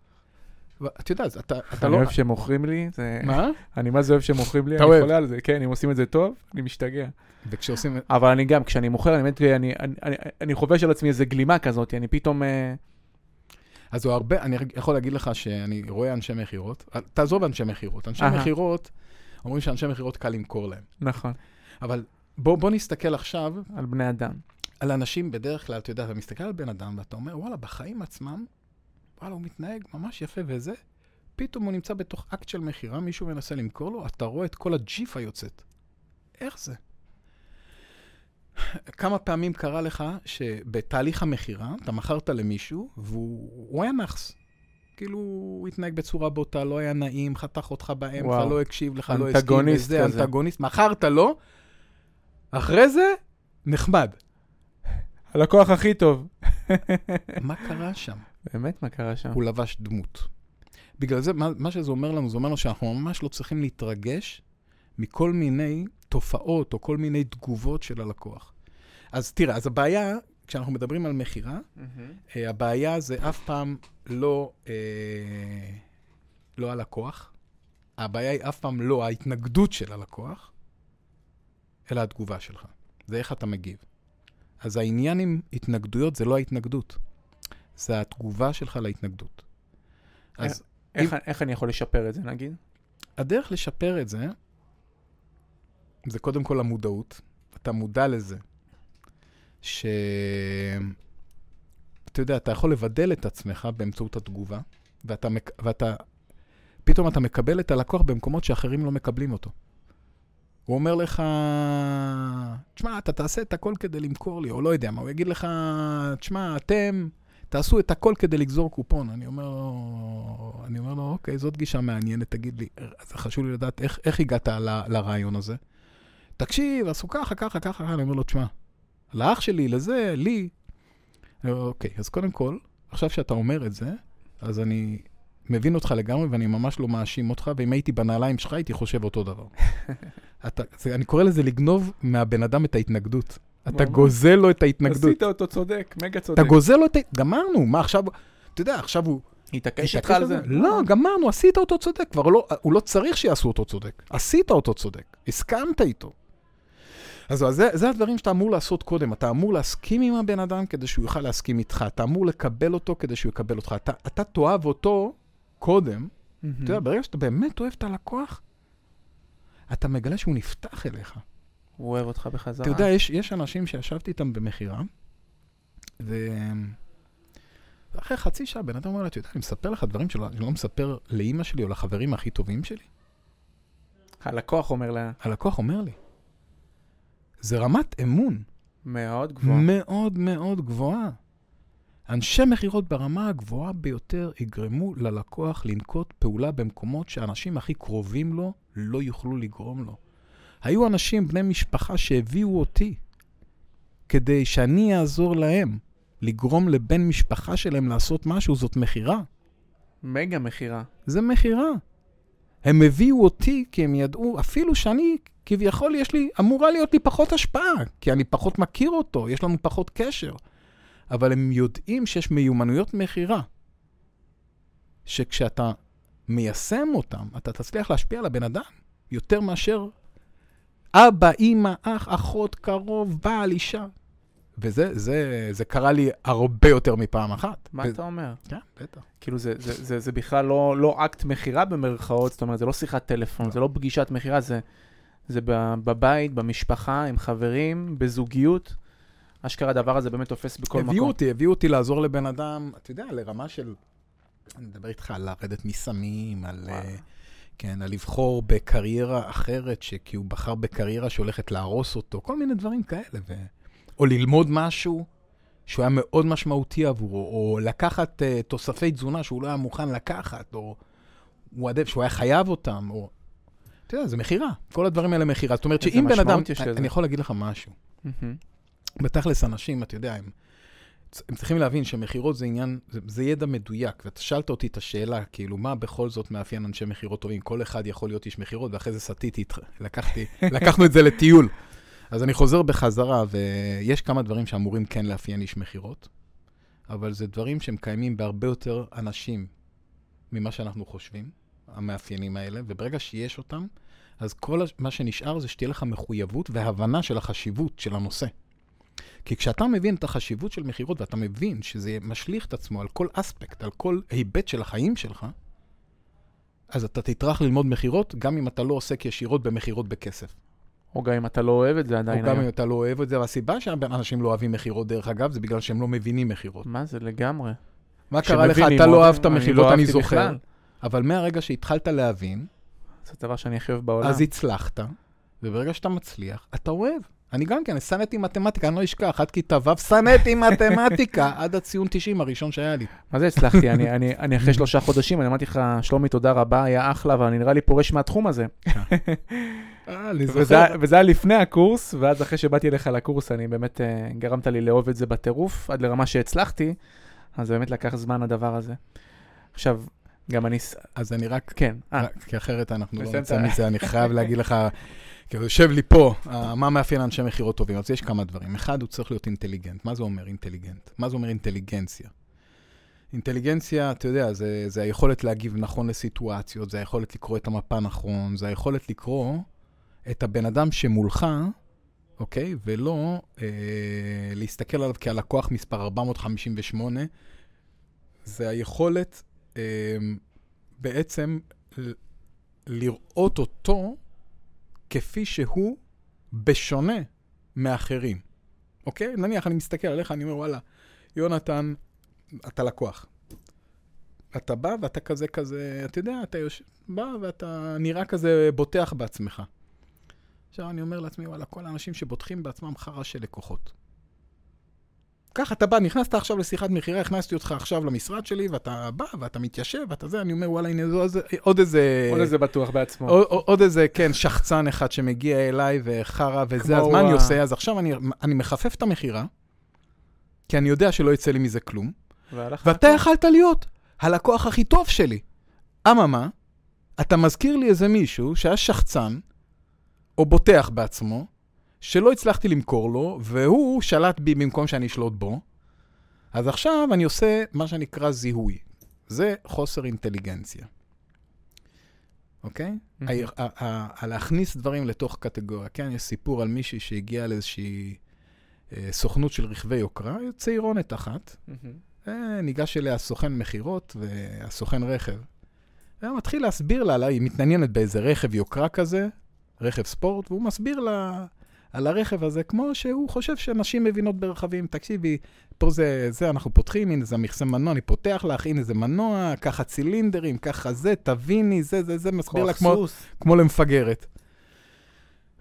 ואתה יודע, אז אתה, אתה אני לא... אוהב שמוכרים לי, זה... מה? אני מה זה אוהב שמוכרים לי, אני אוהב. חולה על זה, כן, אם עושים את זה טוב, אני משתגע. וכשעושים... אבל אני גם, כשאני מוכר, אני באמת, אני- אני- אני- אני חובש על עצמי איזה גלימה כזאת, אני פתאום... אה, אז הוא הרבה, אני יכול להגיד לך שאני רואה אנשי מכירות, תעזוב אנשי מכירות, אנשי. מכירות, אומרים שאנשי מכירות קל למכור להם. נכון, אבל בוא, בוא נסתכל עכשיו על בני אדם. על אנשים בדרך כלל, אתה יודע, אתה מסתכל על בן אדם ואתה אומר, וואלה, בחיים עצמם, וואלה, הוא מתנהג ממש יפה וזה, פתאום הוא נמצא בתוך אקט של מכירה, מישהו מנסה למכור לו, אתה רואה את כל הג'יפה יוצאת. איך זה? כמה פעמים קרה לך שבתהליך המכירה, אתה מכרת למישהו, והוא הוא היה נאחס. כאילו, הוא התנהג בצורה בוטה, לא היה נעים, חתך אותך באמצע, וואו. לא הקשיב לך, לא הסכים לזה, כזה. אנטגוניסט, מכרת לו, אחרי זה, נחמד. הלקוח הכי טוב. מה קרה שם? באמת, מה קרה שם? הוא לבש דמות. בגלל זה, מה, מה שזה אומר לנו, זה אומר לנו שאנחנו ממש לא צריכים להתרגש מכל מיני תופעות או כל מיני תגובות של הלקוח. אז תראה, אז הבעיה, כשאנחנו מדברים על מכירה. אה, הבעיה זה אף פעם לא, אה, לא הלקוח, הבעיה היא אף פעם לא ההתנגדות של הלקוח, אלא התגובה שלך. זה איך אתה מגיב. אז העניין עם התנגדויות זה לא ההתנגדות, זה התגובה שלך להתנגדות. אז איך איך אני יכול לשפר את זה, נגיד? הדרך לשפר את זה, זה קודם כל המודעות. אתה מודע לזה ש... אתה יודע, אתה יכול לבדל את עצמך באמצעות התגובה, ואתה, מק... ואתה... פתאום אתה מקבל את הלקוח במקומות שאחרים לא מקבלים אותו. הוא אומר לך, תשמע, אתה תעשה את הכל כדי למכור לי, או לא יודע מה, הוא יגיד לך, תשמע, אתם תעשו את הכל כדי לגזור קופון. אני אומר לו, אני אומר לו, אוקיי, זאת גישה מעניינת, תגיד לי, אז חשוב לי לדעת איך, איך הגעת ל, לרעיון הזה. תקשיב, עשו ככה, ככה, ככה, אני אומר לו, תשמע, לאח שלי, לזה, לי. אוקיי, אז קודם כל, עכשיו שאתה אומר את זה, אז אני מבין אותך לגמרי ואני ממש לא מאשים אותך, ואם הייתי בנעליים שלך הייתי חושב אותו דבר. אתה, זה, אני קורא לזה לגנוב מהבן אדם את ההתנגדות. אתה. גוזל לו את ההתנגדות. עשית אותו צודק, מגה צודק. אתה גוזל לו את ה... גמרנו, מה עכשיו... אתה יודע, עכשיו הוא... התעקש איתך על זה? לא, גמרנו, עשית אותו צודק. כבר לא, הוא לא צריך שיעשו אותו צודק. עשית אותו צודק. הסכמת איתו. אז זה, זה הדברים שאתה אמור לעשות קודם. אתה אמור להסכים עם הבן אדם כדי שהוא יוכל להסכים איתך. אתה אמור לקבל אותו כדי שהוא יקבל אותך. אתה, אתה תאהב אותו קודם. מהמם. אתה יודע, ברגע שאתה באמת אוהב את הלקוח, אתה מגלה שהוא נפתח אליך. הוא אוהב אותך בחזרה. אתה יודע, יש, יש אנשים שישבתי איתם במכירה, ו... ואחרי חצי שעה בן אדם אומר לה, אתה יודע, אני מספר לך דברים שלא, אני לא מספר לאימא שלי או לחברים הכי טובים שלי. הלקוח אומר לה, הלקוח אומר לי, זה רמת אמון מאוד גבוה. מאוד מאוד גבוהה. אנשי מכירות ברמה הגבוהה ביותר יגרמו ללקוח לנקוט פעולה במקומות שהאנשים הכי קרובים לו לא יוכלו לגרום לו. היו אנשים, בני משפחה, שהביאו אותי כדי שאני אעזור להם לגרום לבן משפחה שלהם לעשות משהו, זאת מכירה. מגה מכירה. זה מכירה. הם הביאו אותי כי הם ידעו, אפילו שאני, כביכול יש לי, אמורה להיות לי פחות השפעה, כי אני פחות מכיר אותו, יש לנו פחות קשר. אבל הם יודעים שיש מיומנויות מכירה, שכשאתה מיישם אותם, אתה תצליח להשפיע על הבן אדם יותר מאשר אבא, אימא, אח, אחות, קרוב, בעל, אישה. וזה זה, זה קרה לי הרבה יותר מפעם אחת. מה ו... אתה אומר? כן, בטח. כאילו זה, זה, זה, זה בכלל לא, לא אקט מכירה במרכאות, זאת אומרת, זה לא שיחת טלפון, לא. זה לא פגישת מכירה, זה, זה בבית, במשפחה, עם חברים, בזוגיות. אשכרה הדבר הזה באמת תופס בכל הביאו מקום. אותי, הביאו אותי לעזור לבן אדם, אתה יודע, לרמה של... אני מדבר איתך על לרדת מסמים, על... וואו. כן, על לבחור בקריירה אחרת, כי הוא בחר בקריירה שהולכת להרוס אותו, כל מיני דברים כאלה. ו... או ללמוד משהו שהוא היה מאוד משמעותי עבורו, או לקחת uh, תוספי תזונה שהוא לא היה מוכן לקחת, או וואטאב, שהוא היה חייב אותם, או... אתה יודע, זה מכירה. כל הדברים האלה מכירה. זאת אומרת שאם בן אדם... אני יכול להגיד לך משהו. בתכלס אנשים, אתה יודע, הם, הם צריכים להבין שמכירות זה עניין, זה, זה ידע מדויק. ואתה שאלת אותי את השאלה, כאילו, מה בכל זאת מאפיין אנשי מכירות טובים? כל אחד יכול להיות איש מכירות, ואחרי זה סטיתי לקחתי, לקחנו את זה לטיול. אז אני חוזר בחזרה, ויש כמה דברים שאמורים כן לאפיין איש מכירות, אבל זה דברים שהם קיימים בהרבה יותר אנשים ממה שאנחנו חושבים, המאפיינים האלה, וברגע שיש אותם, אז כל מה שנשאר זה שתהיה לך מחויבות והבנה של החשיבות של הנושא. כי כשאתה מבין את החשיבות של מכירות ואתה מבין שזה משליך את עצמו על כל אספקט, על כל היבט של החיים שלך, אז אתה תטרח ללמוד מכירות, גם אם אתה לא עוסק ישירות במכירות בכסף. או גם אם אתה לא אוהב את זה או עדיין גם היום. אם אתה לא אוהב את זה, והסיבה שאנשים לא אוהבים מכירות, דרך אגב, זה בגלל שהם לא מבינים מכירות. מה זה לגמרי? מה קרה לך? אתה לא אהבת אני לא מכירות, אני אהבתי זוכר. בכלל. אבל מהרגע שהתחלת להבין, זה הדבר שאני הכי אוהב בעולם. אז הצלחת, וברגע שאתה מצליח, אתה אוהב. אני גם כן, שנאתי מתמטיקה, אני לא אשכח, עד כיתה ו', שנאתי מתמטיקה, עד הציון 90 הראשון שהיה לי. מה זה הצלחתי? אני, אני, אני אחרי שלושה חודשים, אני אמרתי לך, שלומי, תודה רבה, היה אחלה, אבל אני נראה לי פורש מהתחום הזה. אה, וזה, וזה היה לפני הקורס, ואז אחרי שבאתי אליך לקורס, אני באמת, אה, גרמת לי לאהוב את זה בטירוף, עד לרמה שהצלחתי, אז זה באמת לקח זמן הדבר הזה. עכשיו, גם אני... אז אני רק, כן, אה, רק- כי אחרת אנחנו לא נצא ה- מזה, אני חייב להגיד לך, הוא יושב לי פה, אה, מה מאפיין אנשי מכירות טובים? אז יש כמה דברים. אחד, הוא צריך להיות אינטליגנט. מה זה אומר אינטליגנט? מה זה אומר אינטליגנציה? אינטליגנציה, אתה יודע, זה, זה היכולת להגיב נכון לסיטואציות, זה היכולת לקרוא את המפה נכון, זה היכולת לקרוא את הבן אדם שמולך, אוקיי? ולא אה, להסתכל עליו כהלקוח מספר 458. זה היכולת אה, בעצם לראות אותו כפי שהוא בשונה מאחרים. אוקיי? נניח אני מסתכל עליך, אני אומר, וואלה, יונתן, אתה לקוח. אתה בא ואתה כזה כזה, אתה יודע, אתה יושב, בא ואתה נראה כזה בוטח בעצמך. עכשיו אני אומר לעצמי, וואלה, כל האנשים שבוטחים בעצמם חרא של לקוחות. ככה אתה בא, נכנסת עכשיו לשיחת מכירה, הכנסתי אותך עכשיו למשרד שלי, ואתה בא, ואתה מתיישב, ואתה זה, אני אומר, וואלה, הנה, זו, עוד איזה... עוד איזה בטוח בעצמו. עוד, עוד איזה, כן, שחצן אחד שמגיע אליי וחרא וזה, אז מה אני עושה? אז עכשיו אני, אני מחפף את המכירה, כי אני יודע שלא יצא לי מזה כלום, ואתה. יכלת להיות הלקוח הכי טוב שלי. אממה, אתה מזכיר לי איזה מישהו שהיה שחצן, או בוטח בעצמו, שלא הצלחתי למכור לו, והוא שלט בי במקום שאני אשלוט בו. אז עכשיו אני עושה מה שנקרא זיהוי. זה חוסר אינטליגנציה. אוקיי? ה- ה- להכניס דברים לתוך קטגוריה. כן, יש סיפור על מישהי שהגיעה לאיזושהי אה, סוכנות של רכבי יוקרה, צעירונת אחת. מהמם. אה, ניגש אליה הסוכן מכירות והסוכן רכב. והוא מתחיל להסביר לה, לה, היא מתעניינת באיזה רכב יוקרה כזה, רכב ספורט, והוא מסביר לה על הרכב הזה, כמו שהוא חושב שנשים מבינות ברכבים. תקשיבי, פה זה, זה אנחנו פותחים, הנה זה המכסה מנוע, אני פותח לך, הנה זה מנוע, ככה צילינדרים, ככה זה, תביני, זה, זה, זה, מסביר לה כמו. כמו למפגרת.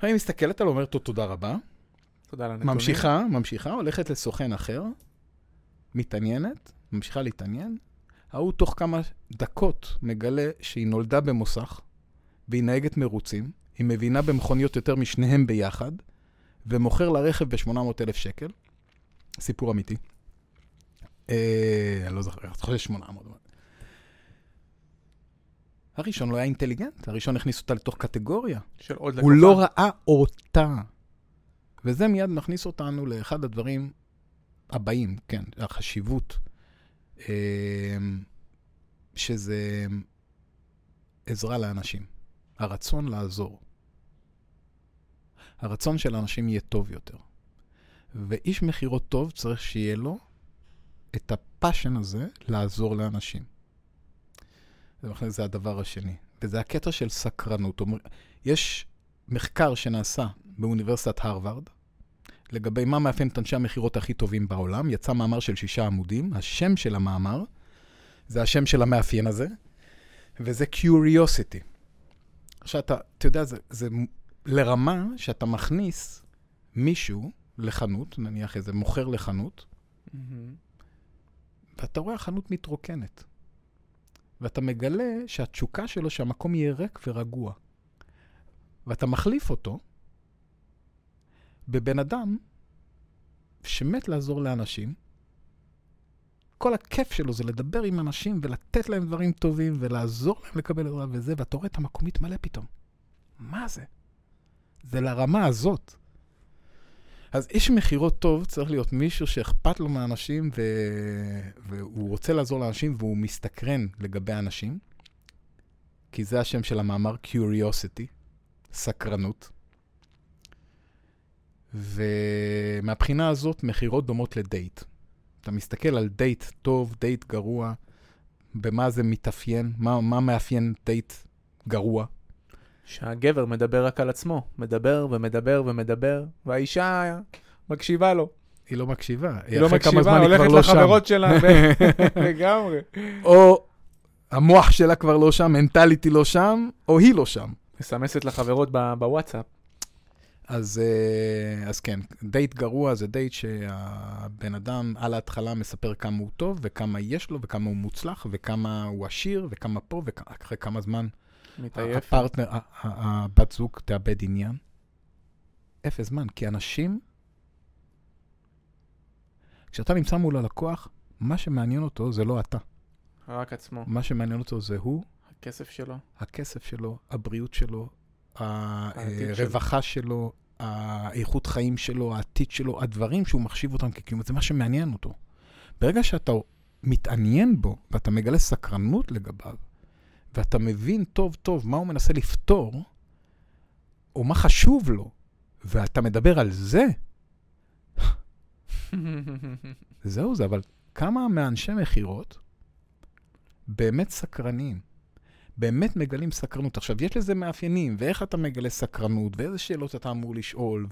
אני מסתכלת עליו, אומרת לו תודה רבה, תודה על הנתונים. ממשיכה, ממשיכה, הולכת לסוכן אחר, מתעניינת, ממשיכה להתעניין. ההוא תוך כמה דקות מגלה שהיא נולדה במוסך, והיא נהגת מרוצים, היא מבינה במכוניות יותר משניהם ביחד, ומוכר לה רכב ב-800,000 שקל. סיפור אמיתי. אה, אני לא זוכר, אני חושב 800. הראשון לא היה אינטליגנט, הראשון הכניס אותה לתוך קטגוריה. של עוד לקוחה. הוא לא ראה אותה. וזה מיד מכניס אותנו לאחד הדברים הבאים, כן, החשיבות, אה, שזה עזרה לאנשים, הרצון לעזור. הרצון של האנשים יהיה טוב יותר. ואיש מכירות טוב צריך שיהיה לו את הפאשן הזה לעזור לאנשים. זה, זה הדבר השני. וזה הקטע של סקרנות. יש מחקר שנעשה באוניברסיטת הרווארד, לגבי מה מאפיין את אנשי המכירות הכי טובים בעולם. יצא מאמר של שישה עמודים. השם של המאמר זה השם של המאפיין הזה, וזה Curiosity. עכשיו, אתה, אתה יודע, זה, זה לרמה שאתה מכניס מישהו לחנות, נניח איזה מוכר לחנות, מהמם. ואתה רואה החנות מתרוקנת. ואתה מגלה שהתשוקה שלו שהמקום יהיה ריק ורגוע. ואתה מחליף אותו בבן אדם שמת לעזור לאנשים. כל הכיף שלו זה לדבר עם אנשים ולתת להם דברים טובים ולעזור להם לקבל עזרה וזה, ואתה רואה את המקום מתמלא פתאום. מה זה? זה לרמה הזאת. אז איש מכירות טוב צריך להיות מישהו שאכפת לו מאנשים ו... והוא רוצה לעזור לאנשים והוא מסתקרן לגבי אנשים, כי זה השם של המאמר Curiosity, סקרנות. ומהבחינה הזאת, מכירות דומות לדייט. אתה מסתכל על דייט טוב, דייט גרוע, במה זה מתאפיין, מה, מה מאפיין דייט גרוע. שהגבר מדבר רק על עצמו, מדבר ומדבר ומדבר, והאישה מקשיבה לו. היא לא מקשיבה. היא לא מקשיבה, היא הולכת לא שם. לחברות שלה, ו- לגמרי. או המוח שלה כבר לא שם, mentally לא שם, או היא לא שם. מסמסת לחברות בוואטסאפ. אז, אה, אז כן, דייט גרוע זה דייט שהבן אדם על ההתחלה מספר כמה הוא טוב, וכמה יש לו, וכמה הוא מוצלח, וכמה הוא עשיר, וכמה פה, ואחרי כמה זמן מתעייף. הפרטנר, ה- ה- הבת זוג תאבד עניין. אפס זמן, כי אנשים, כשאתה נמצא מול הלקוח, מה שמעניין אותו זה לא אתה. רק עצמו. מה שמעניין אותו זה הוא, הכסף שלו. הכסף שלו, הבריאות שלו, הרווחה שלו, האיכות חיים שלו, העתיד שלו, הדברים שהוא מחשיב אותם כקיום, זה מה שמעניין אותו. ברגע שאתה מתעניין בו ואתה מגלה סקרנות לגביו, ואתה מבין טוב טוב מה הוא מנסה לפתור, או מה חשוב לו, ואתה מדבר על זה, זהו זה, אבל כמה מאנשי מכירות באמת סקרניים? באמת מגלים סקרנות. עכשיו, יש לזה מאפיינים, ואיך אתה מגלה סקרנות, ואיזה שאלות אתה אמור לשאול,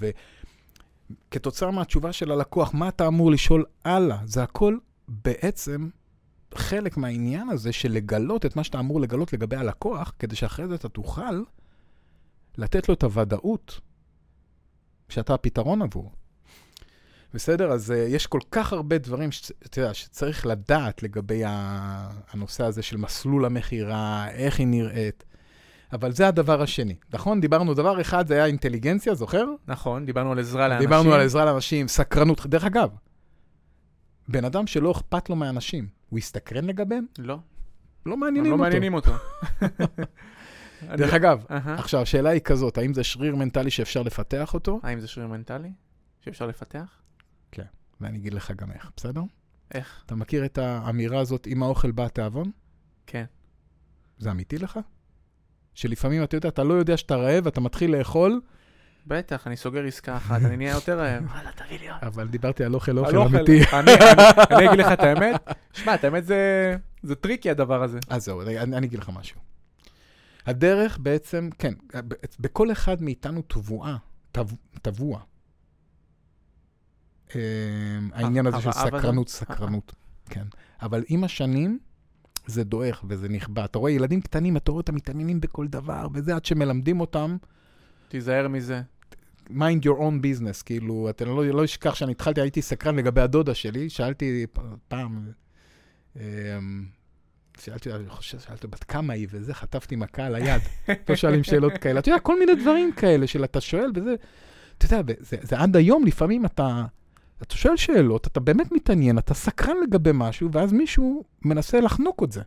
וכתוצאה מהתשובה של הלקוח, מה אתה אמור לשאול הלאה? זה הכל בעצם חלק מהעניין הזה של לגלות את מה שאתה אמור לגלות לגבי הלקוח, כדי שאחרי זה אתה תוכל לתת לו את הוודאות שאתה הפתרון עבורו. בסדר? אז uh, יש כל כך הרבה דברים שאתה יודע, שצריך לדעת לגבי הנושא הזה של מסלול המכירה, איך היא נראית. אבל זה הדבר השני, נכון? דיברנו, דבר אחד זה היה אינטליגנציה, זוכר? נכון, דיברנו על עזרה לאנשים. דיברנו על עזרה לאנשים, סקרנות. דרך אגב, בן אדם שלא אכפת לו מאנשים, הוא יסתקרן לגביהם? לא, לא מעניינים לא אותו. מעניינים אותו. דרך אגב. עכשיו, השאלה היא כזאת, האם זה שריר מנטלי שאפשר לפתח אותו? האם זה שריר מנטלי שאפשר לפתח? ואני אגיד לך גם איך, בסדר? איך? אתה מכיר את האמירה הזאת, אם האוכל בא התיאבון? כן. זה אמיתי לך? שלפעמים, אתה יודע, אתה לא יודע שאתה רעב, אתה מתחיל לאכול, בטח, אני סוגר עסקה אחת, אני נהיה יותר רעב. וואלה, תביא לי עוד. אבל דיברתי על אוכל, אוכל. אמיתי. אני- אגיד לך את האמת, שמע, את האמת זה tricky הדבר הזה. אז זהו, אני, אני אגיד לך משהו. הדרך בעצם, כן, בכל אחד מאיתנו טב- טבוע. אה, העניין הזה של הרעב הזה? סקרנות, סקרנות, כן. אבל עם השנים זה דועך וזה נכבה. אתה רואה ילדים קטנים, אתה רואה אותם מתעניינים בכל דבר, וזה עד שמלמדים אותם, תיזהר מזה. Mind your own business, כאילו, אתה לא, לא אשכח שאני התחלתי, הייתי סקרן לגבי הדודה שלי, שאלתי פעם, אמ, שאלתי, אני חושב, שאלתי בת כמה היא וזה, חטפתי מכה על היד. לא שואלים שאלות כאלה. אתה יודע, כל מיני דברים כאלה של אתה שואל וזה, אתה יודע, זה, זה עד היום, לפעמים אתה, אתה שואל שאלות, אתה באמת מתעניין, אתה סקרן לגבי משהו, ואז מישהו מנסה לחנוק את זה.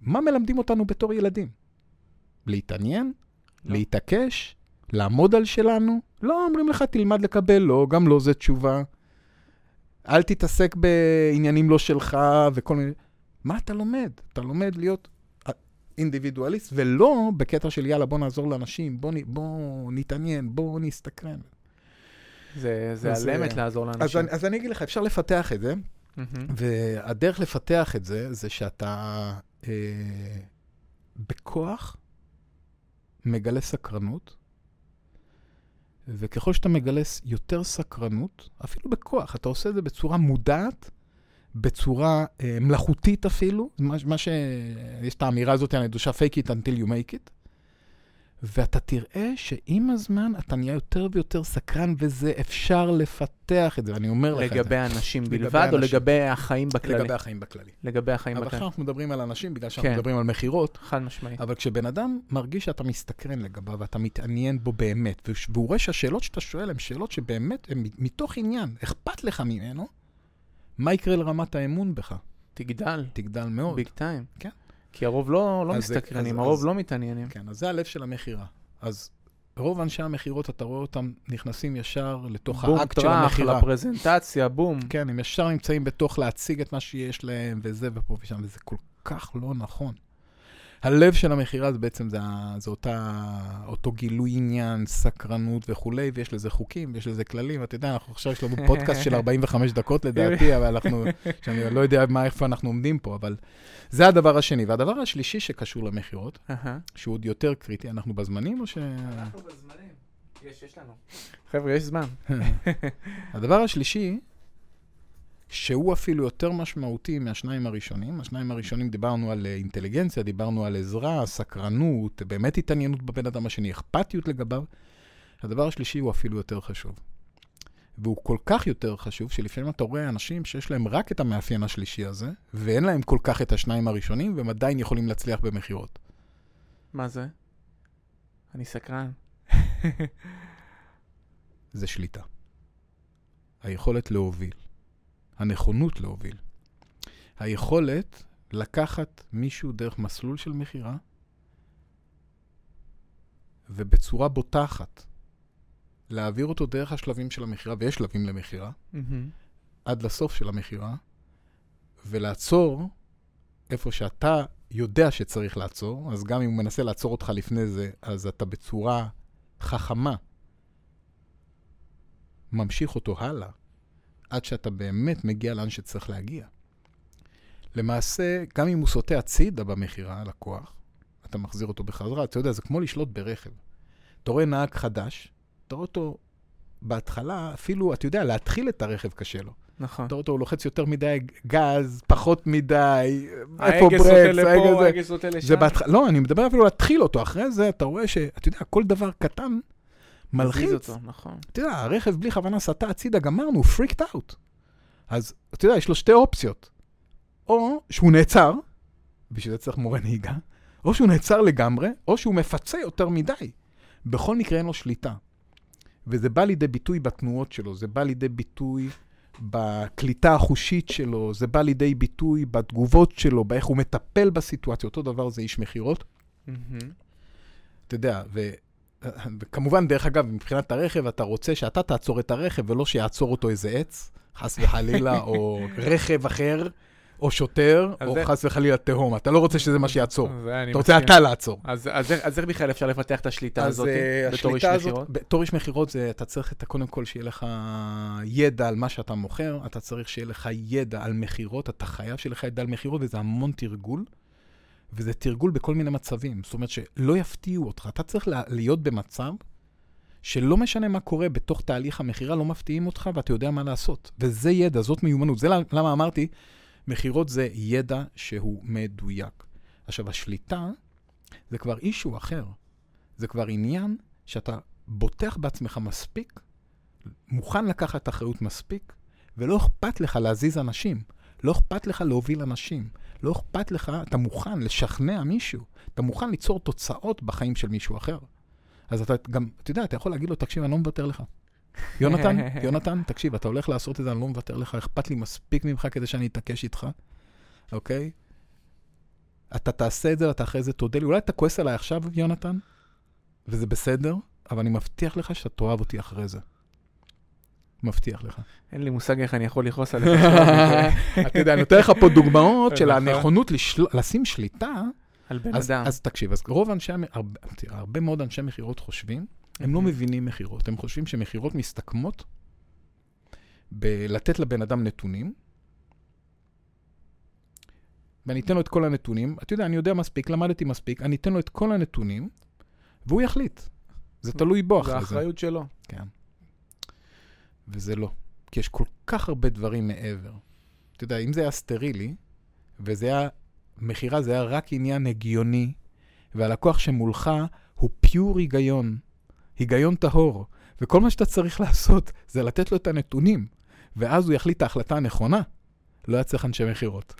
מה מלמדים אותנו בתור ילדים? להתעניין? לא. להתעקש? לעמוד על שלנו? לא אומרים לך, תלמד לקבל לא, גם לא זה תשובה. אל תתעסק בעניינים לא שלך וכל מיני... מה אתה לומד? אתה לומד להיות אינדיבידואליסט, ולא בקטע של יאללה, בוא נעזור לאנשים, בוא, נ... בוא נתעניין, בוא נסתקרן. זה, זה אז, על אמת אה, לעזור אז לאנשים. אני, אז אני אגיד לך, אפשר לפתח את זה, מהמם. והדרך לפתח את זה, זה שאתה אה, בכוח מגלה סקרנות, וככל שאתה מגלה יותר סקרנות, אפילו בכוח, אתה עושה את זה בצורה מודעת, בצורה אה, מלאכותית אפילו, מה, מה ש... יש את האמירה הזאת הנדושה, fake it until you make it, ואתה תראה שעם הזמן אתה נהיה יותר ויותר סקרן, וזה אפשר לפתח את זה, ואני אומר לך את זה. לגבי האנשים לגבי בלבד, או אנשים. לגבי החיים בכללי? לגבי החיים בכללי. לגבי החיים אבל בכללי. עכשיו אנחנו מדברים על אנשים, בגלל שאנחנו כן. מדברים על מכירות, חד משמעית. אבל כשבן אדם מרגיש שאתה מסתקרן לגביו ואתה מתעניין בו באמת, והוא רואה שהשאלות שאתה שואל הן שאלות שבאמת הן מתוך עניין, אכפת לך ממנו, מה יקרה לרמת האמון בך? תגדל, תגדל מאוד. ביג טיים. כן. כי הרוב לא לא מסתקרנים, אז- הרוב אז- לא מתעניינים. כן, אז זה הלב של המכירה. אז רוב אנשי המכירות, אתה רואה אותם נכנסים ישר לתוך בום, האקט של טראח, המכירה. לפרזנטציה, בום. כן, הם ישר נמצאים בתוך להציג את מה שיש להם, וזה ופה ושם, וזה כל כך לא נכון. הלב של המכירה זה בעצם, זה, זה אותה, אותו גילוי עניין, סקרנות וכולי, ויש לזה חוקים, ויש לזה כללים. אתה יודע, אנחנו עכשיו, יש לנו פודקאסט של 45 דקות לדעתי, אבל אנחנו, שאני לא יודע מה, איפה אנחנו עומדים פה, אבל זה הדבר השני. והדבר השלישי שקשור למכירות. שהוא עוד יותר קריטי, אנחנו בזמנים או ש... אנחנו בזמנים. יש, יש לנו. חבר'ה, יש זמן. הדבר השלישי, שהוא אפילו יותר משמעותי מהשניים הראשונים, השניים הראשונים דיברנו על אה, אינטליגנציה, דיברנו על עזרה, סקרנות, באמת התעניינות בבן אדם השני, אכפתיות לגביו. הדבר השלישי הוא אפילו יותר חשוב. והוא כל כך יותר חשוב, שלפעמים אתה רואה אנשים שיש להם רק את המאפיין השלישי הזה, ואין להם כל כך את השניים הראשונים, והם עדיין יכולים להצליח במכירות. מה זה? אני סקרן. זה שליטה. היכולת להוביל. הנכונות להוביל. היכולת לקחת מישהו דרך מסלול של מכירה, ובצורה בוטחת, להעביר אותו דרך השלבים של המכירה, ויש שלבים למכירה, מהמם. עד לסוף של המכירה, ולעצור איפה שאתה יודע שצריך לעצור, אז גם אם הוא מנסה לעצור אותך לפני זה, אז אתה בצורה חכמה ממשיך אותו הלאה, עד שאתה באמת מגיע לאן שצריך להגיע. למעשה, גם אם הוא סוטה הצידה במכירה, הלקוח, אתה מחזיר אותו בחזרה. אתה יודע, זה כמו לשלוט ברכב. אתה רואה נהג חדש, אתה רואה אותו בהתחלה, אפילו, אתה יודע, להתחיל את הרכב קשה לו. נכון. אתה רואה אותו, הוא לוחץ יותר מדי גז, פחות מדי, איפה ההגה סוטה ברקס, לפה, ההגה סוטה לשם. זה בהתחלה, לא, אני מדבר אפילו להתחיל אותו. אחרי זה אתה רואה שאתה יודע, כל דבר קטן מלחיץ. אותו, נכון. אתה יודע, הרכב בלי כוונה סטה הצידה, גמרנו, פריקט אאוט. אז אתה יודע, יש לו שתי אופציות. או שהוא נעצר, בשביל זה צריך מורה נהיגה, או שהוא נעצר לגמרי, או שהוא מפצה יותר מדי. בכל מקרה אין לו שליטה. וזה בא לידי ביטוי בתנועות שלו, זה בא לידי ביטוי בקליטה החושית שלו, זה בא לידי ביטוי בתגובות שלו, באיך הוא מטפל בסיטואציה. אותו דבר זה איש מכירות. מהמם. אתה יודע, ו... וכמובן, דרך אגב, מבחינת הרכב, אתה רוצה שאתה תעצור את הרכב ולא שיעצור אותו איזה עץ, חס וחלילה, או רכב אחר, או שוטר, אז או זה- חס וחלילה תהום. אתה לא רוצה שזה מה שיעצור. אתה רוצה מסכים. אתה לעצור. אז, אז, אז איך בכלל אפשר לפתח את השליטה הזאת אה, בתור איש מכירות? בתור איש מכירות, אתה צריך את, קודם כל שיהיה לך ידע על מה שאתה מוכר, אתה צריך שיהיה לך ידע על מכירות, אתה חייב שיהיה לך ידע על מכירות, וזה המון תרגול. וזה תרגול בכל מיני מצבים. זאת אומרת שלא יפתיעו אותך. אתה צריך לה- להיות במצב שלא משנה מה קורה בתוך תהליך המכירה, לא מפתיעים אותך ואתה יודע מה לעשות. וזה ידע, זאת מיומנות. זה למ- למה אמרתי, מכירות זה ידע שהוא מדויק. עכשיו, השליטה זה כבר אישו אחר. זה כבר עניין שאתה בוטח בעצמך מספיק, מוכן לקחת אחריות מספיק, ולא אכפת לך להזיז אנשים. לא אכפת לך להוביל אנשים. לא אכפת לך, אתה מוכן לשכנע מישהו. אתה מוכן ליצור תוצאות בחיים של מישהו אחר. אז אתה גם, אתה יודע, אתה יכול להגיד לו, תקשיב, אני לא מוותר לך. יונתן, יונתן, תקשיב, אתה הולך לעשות את זה, אני לא מוותר לך, אכפת לי מספיק ממך כדי שאני אתעקש איתך, אוקיי? אתה תעשה את זה ואתה אחרי זה תודה לי. אולי אתה כועס עליי עכשיו, יונתן, וזה בסדר, אבל אני מבטיח לך שאתה תאהב אותי אחרי זה. מבטיח לך. אין לי מושג איך אני יכול לכעוס עליך. אתה יודע, אני נותן לך פה דוגמאות של נכון. הנכונות לשים שליטה. על בן אדם. אז תקשיב, אז רוב אנשי, הרבה, תראה, הרבה מאוד אנשי מכירות חושבים, הם לא מהמם. מבינים מכירות, הם חושבים שמכירות מסתכמות בלתת לבן אדם נתונים, ואני אתן לו את כל הנתונים, אתה יודע, אני יודע מספיק, למדתי מספיק, אני אתן לו את כל הנתונים, והוא יחליט. זה תלוי בו זה אחרי זה. האחריות שלו. כן. וזה לא. כי יש כל כך הרבה דברים מעבר. אתה יודע, אם זה היה סטרילי, וזה היה, מכירה זה היה רק עניין הגיוני, והלקוח שמולך הוא פיור היגיון, היגיון טהור, וכל מה שאתה צריך לעשות זה לתת לו את הנתונים, ואז הוא יחליט את ההחלטה הנכונה. לא היה צריך אנשי מכירות.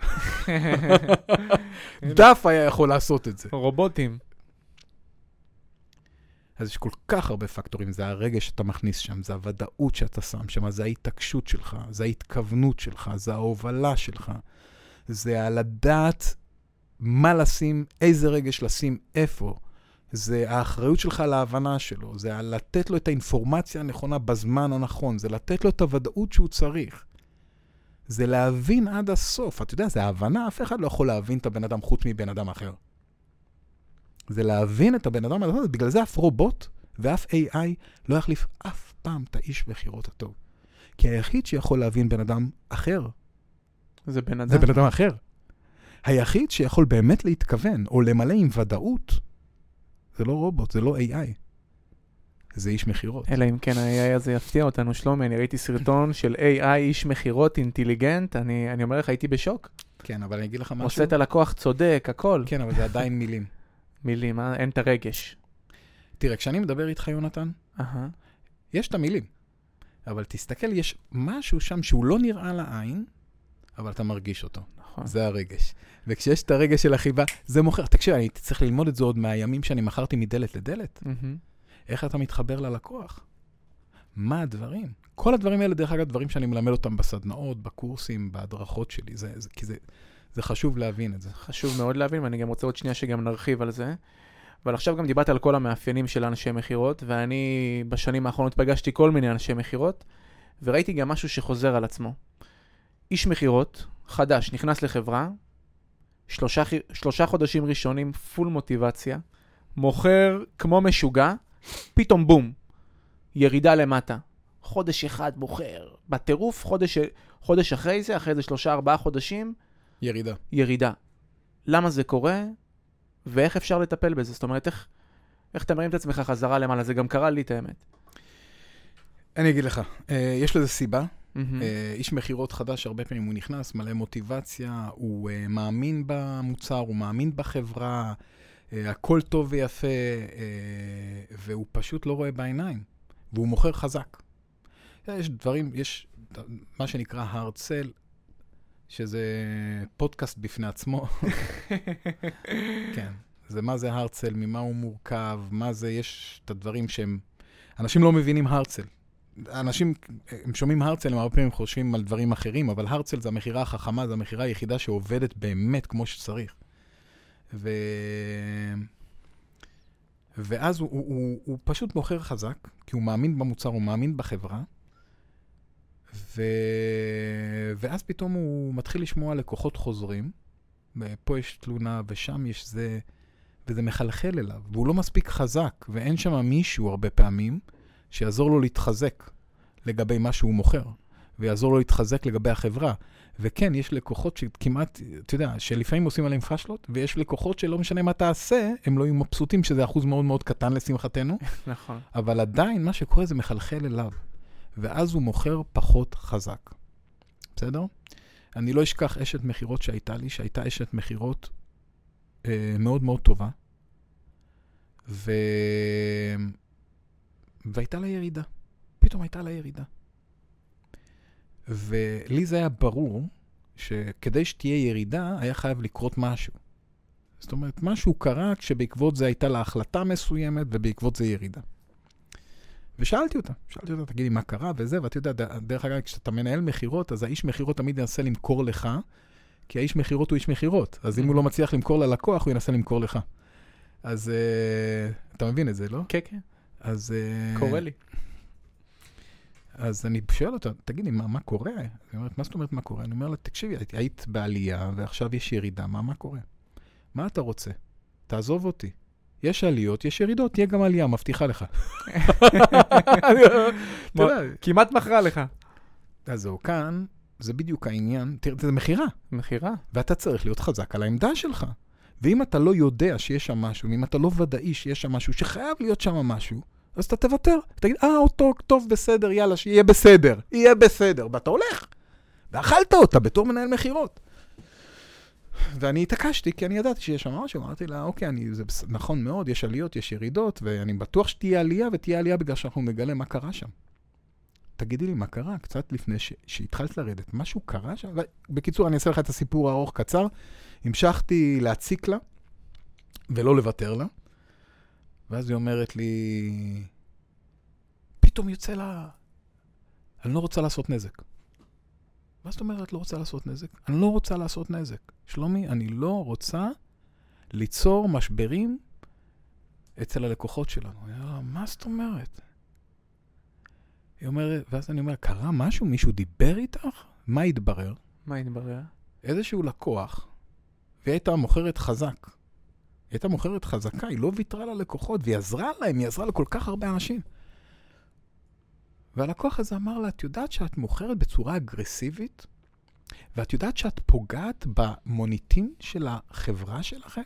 דף היה יכול לעשות את זה. רובוטים. אז יש כל כך הרבה פקטורים, זה הרגש שאתה מכניס שם, זה הוודאות שאתה שם שם, זה ההתעקשות שלך, זה ההתכוונות שלך, זה ההובלה שלך, זה הלדעת מה לשים, איזה רגש לשים, איפה. זה האחריות שלך להבנה שלו, זה לתת לו את האינפורמציה הנכונה בזמן הנכון, זה לתת לו את הוודאות שהוא צריך. זה להבין עד הסוף. אתה יודע, זה ההבנה, אף אחד לא יכול להבין את הבן אדם חוץ מבן אדם אחר. זה להבין את הבן אדם הזה, בגלל זה אף רובוט ואף AI לא יחליף אף פעם את האיש מכירות הטוב. כי היחיד שיכול להבין בן אדם אחר, זה בן זה אדם. בן אדם אחר. היחיד שיכול באמת להתכוון, או למלא עם ודאות, זה לא רובוט, זה לא AI. זה איש מכירות. אלא אם כן ה-AI הזה יפתיע אותנו, שלומי, אני ראיתי סרטון של AI, איש מכירות אינטליגנט, אני, אני אומר לך, הייתי בשוק. כן, אבל אני אגיד לך משהו. עושה את הלקוח צודק, הכל. כן, אבל זה עדיין מילים. מילים, אה? אין את הרגש. תראה, כשאני מדבר איתך, יונתן, אהה. יש את המילים. אבל תסתכל, יש משהו שם שהוא לא נראה לעין, אבל אתה מרגיש אותו. נכון. זה הרגש. וכשיש את הרגש של החיבה, זה מוכר. תקשיב, אני צריך ללמוד את זה עוד מהימים שאני מכרתי מדלת לדלת. מהמם. איך אתה מתחבר ללקוח? מה הדברים? כל הדברים האלה, דרך אגב, דברים שאני מלמד אותם בסדנאות, בקורסים, בהדרכות שלי. זה, זה, כי זה, זה חשוב להבין את זה. חשוב מאוד להבין, ואני גם רוצה עוד שנייה שגם נרחיב על זה. אבל עכשיו גם דיברת על כל המאפיינים של אנשי מכירות, ואני בשנים האחרונות פגשתי כל מיני אנשי מכירות, וראיתי גם משהו שחוזר על עצמו. איש מכירות, חדש, נכנס לחברה, שלושה, שלושה חודשים ראשונים, פול מוטיבציה, מוכר כמו משוגע, פתאום בום, ירידה למטה. חודש אחד מוכר, בטירוף, חודש, חודש אחרי זה, אחרי זה שלושה ארבעה חודשים, ירידה. ירידה. למה זה קורה, ואיך אפשר לטפל בזה? זאת אומרת, איך, איך אתה מרים את עצמך חזרה למעלה? זה גם קרה לי, את האמת. אני אגיד לך, אה, יש לזה סיבה. אה, איש מכירות חדש, הרבה פעמים הוא נכנס, מלא מוטיבציה, הוא אה, מאמין במוצר, הוא מאמין בחברה, הכל טוב ויפה, והוא פשוט לא רואה בעיניים, והוא מוכר חזק. יש דברים, יש מה שנקרא hard sell, שזה פודקאסט בפני עצמו. כן, זה מה זה sell, ממה הוא מורכב, מה זה, יש את הדברים שהם... אנשים לא מבינים sell. אנשים, הם שומעים הרצל, הם הרבה פעמים חושבים על דברים אחרים, אבל הרצל זה המכירה החכמה, זה המכירה היחידה שעובדת באמת כמו שצריך. ו... ואז הוא, הוא, הוא, הוא פשוט מוכר חזק, כי הוא מאמין במוצר, הוא מאמין בחברה, ו... ואז פתאום הוא מתחיל לשמוע לקוחות חוזרים, ופה יש תלונה ושם יש זה, וזה מחלחל אליו, והוא לא מספיק חזק, ואין שם מישהו הרבה פעמים שיעזור לו להתחזק לגבי מה שהוא מוכר, ויעזור לו להתחזק לגבי החברה. וכן, יש לקוחות שכמעט, אתה יודע, שלפעמים עושים עליהם פאשלות, ויש לקוחות שלא משנה מה תעשה, הם לא יהיו מבסוטים, שזה אחוז מאוד מאוד קטן לשמחתנו, נכון. אבל עדיין מה שקורה זה מחלחל אליו, ואז הוא מוכר פחות חזק. בסדר? אני לא אשכח אשת מכירות שהייתה לי, שהייתה אשת מכירות אה, מאוד מאוד טובה, ו... והייתה לה ירידה. פתאום הייתה לה ירידה. ולי זה היה ברור שכדי שתהיה ירידה, היה חייב לקרות משהו. זאת אומרת, משהו קרה כשבעקבות זה הייתה לה החלטה מסוימת, ובעקבות זה ירידה. ושאלתי אותה, שאלתי אותה, תגידי מה קרה וזה, ואתה יודע, ד- דרך אגב, כשאתה מנהל מכירות, אז האיש מכירות תמיד ינסה למכור לך, כי האיש מכירות הוא איש מכירות. אז אם הוא לא מצליח למכור ללקוח, הוא ינסה למכור לך. אז אה, אתה מבין את זה, לא? כן, כן, אז... אה, קורה לי. אז אני שואל אותה, תגידי, מה, מה קורה? היא אומרת, מה זאת אומרת מה קורה? אני אומר לה, תקשיבי, היית בעלייה ועכשיו יש ירידה, מה, מה קורה? מה אתה רוצה? תעזוב אותי. יש עליות, יש ירידות, תהיה גם עלייה, מבטיחה לך. כמעט מכרה לך. אז זהו, כאן, זה בדיוק העניין, תראה, זה מכירה, מכירה. ואתה צריך להיות חזק על העמדה שלך. ואם אתה לא יודע שיש שם משהו, ואם אתה לא ודאי שיש שם משהו, שחייב להיות שם משהו, אז אתה תוותר. תגיד, אה, אותו, טוב, בסדר, יאללה, שיהיה בסדר. יהיה בסדר. ואתה הולך. ואכלת אותה בתור מנהל מכירות. ואני התעקשתי, כי אני ידעתי שיש שם משהו, אמרתי לה, אוקיי, אני, זה נכון מאוד, יש עליות, יש ירידות, ואני בטוח שתהיה עלייה, ותהיה עלייה בגלל שאנחנו נגלה מה קרה שם. תגידי לי, מה קרה? קצת לפני ש... שהתחלת לרדת, משהו קרה שם? בקיצור, אני אעשה לך את הסיפור הארוך קצר. המשכתי להציק לה, ולא לוותר לה, ואז היא אומרת לי, פתאום יוצא לה, אני לא רוצה לעשות נזק. מה זאת אומרת לא רוצה לעשות נזק? אני לא רוצה לעשות נזק. שלומי, אני לא רוצה ליצור משברים אצל הלקוחות שלנו. אני אומר לה, מה זאת אומרת? היא אומרת, ואז אני אומר, קרה משהו? מישהו דיבר איתך? מה התברר? מה התברר? איזשהו לקוח, והיא הייתה מוכרת חזק. היא הייתה מוכרת חזקה, היא לא ויתרה ללקוחות, והיא עזרה להם, היא עזרה לכל כך הרבה אנשים. והלקוח הזה אמר לה, את יודעת שאת מוכרת בצורה אגרסיבית, ואת יודעת שאת פוגעת במוניטין של החברה שלכם?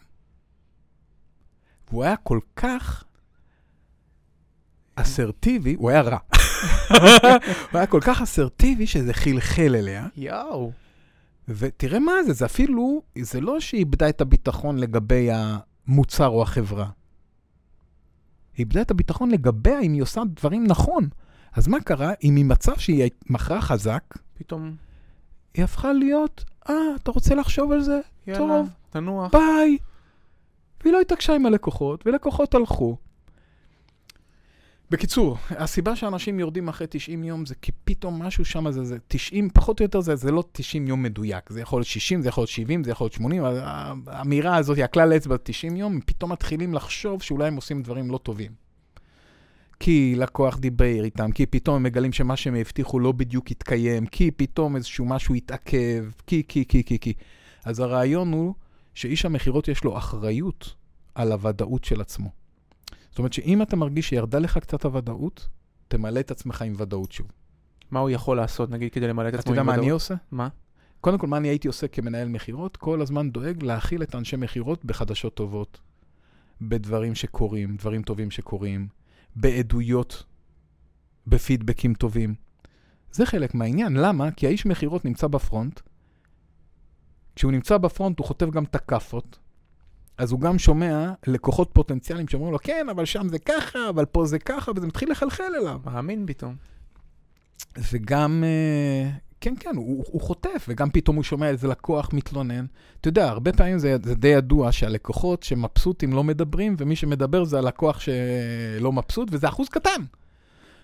והוא היה כל כך אסרטיבי, הוא היה רע. הוא היה כל כך אסרטיבי שזה חלחל אליה. יואו. ותראה מה זה, זה אפילו, זה לא שהיא איבדה את הביטחון לגבי המוצר או החברה. היא איבדה את הביטחון לגבי אם היא עושה דברים נכון. אז מה קרה? אם ממצב שהיא מכרה חזק, פתאום, היא הפכה להיות, אה, אתה רוצה לחשוב על זה? יאללה, טוב, תנוח. ביי. והיא לא התעקשה עם הלקוחות, ולקוחות הלכו. בקיצור, הסיבה שאנשים יורדים אחרי 90 יום זה כי פתאום משהו שם זה, זה 90, פחות או יותר זה, זה לא 90 יום מדויק. זה יכול להיות 60, זה יכול להיות 70, זה יכול להיות 80. אבל ה- האמירה הזאת, הכלל אצבע 90 יום, פתאום מתחילים לחשוב שאולי הם עושים דברים לא טובים. כי לקוח דיבר איתם, כי פתאום הם מגלים שמה שהם הבטיחו לא בדיוק התקיים, כי פתאום איזשהו משהו התעכב, כי, כי, כי, כי, כי. אז הרעיון הוא שאיש המכירות יש לו אחריות על הוודאות של עצמו. זאת אומרת שאם אתה מרגיש שירדה לך קצת הוודאות, תמלא את עצמך עם ודאות שוב. מה הוא יכול לעשות, נגיד, כדי למלא את אתה עצמו יודע עם מה אני ודאות? עושה? מה? קודם כל, מה אני הייתי עושה כמנהל מכירות? כל הזמן דואג להכיל את אנשי מכירות בחדשות טובות, בדברים שקורים, דברים טובים שקורים, בעדויות, בפידבקים טובים. זה חלק מהעניין. למה? כי האיש מכירות נמצא בפרונט. כשהוא נמצא בפרונט הוא חוטף גם את הכאפות. אז הוא גם שומע לקוחות פוטנציאליים שאומרים לו, כן, אבל שם זה ככה, אבל פה זה ככה, וזה מתחיל לחלחל אליו. מאמין פתאום. וגם, אה, כן, כן, הוא, הוא חוטף, וגם פתאום הוא שומע איזה לקוח מתלונן. אתה יודע, הרבה פעמים זה, זה די ידוע שהלקוחות שמבסוטים לא מדברים, ומי שמדבר זה הלקוח שלא מבסוט, וזה אחוז קטן.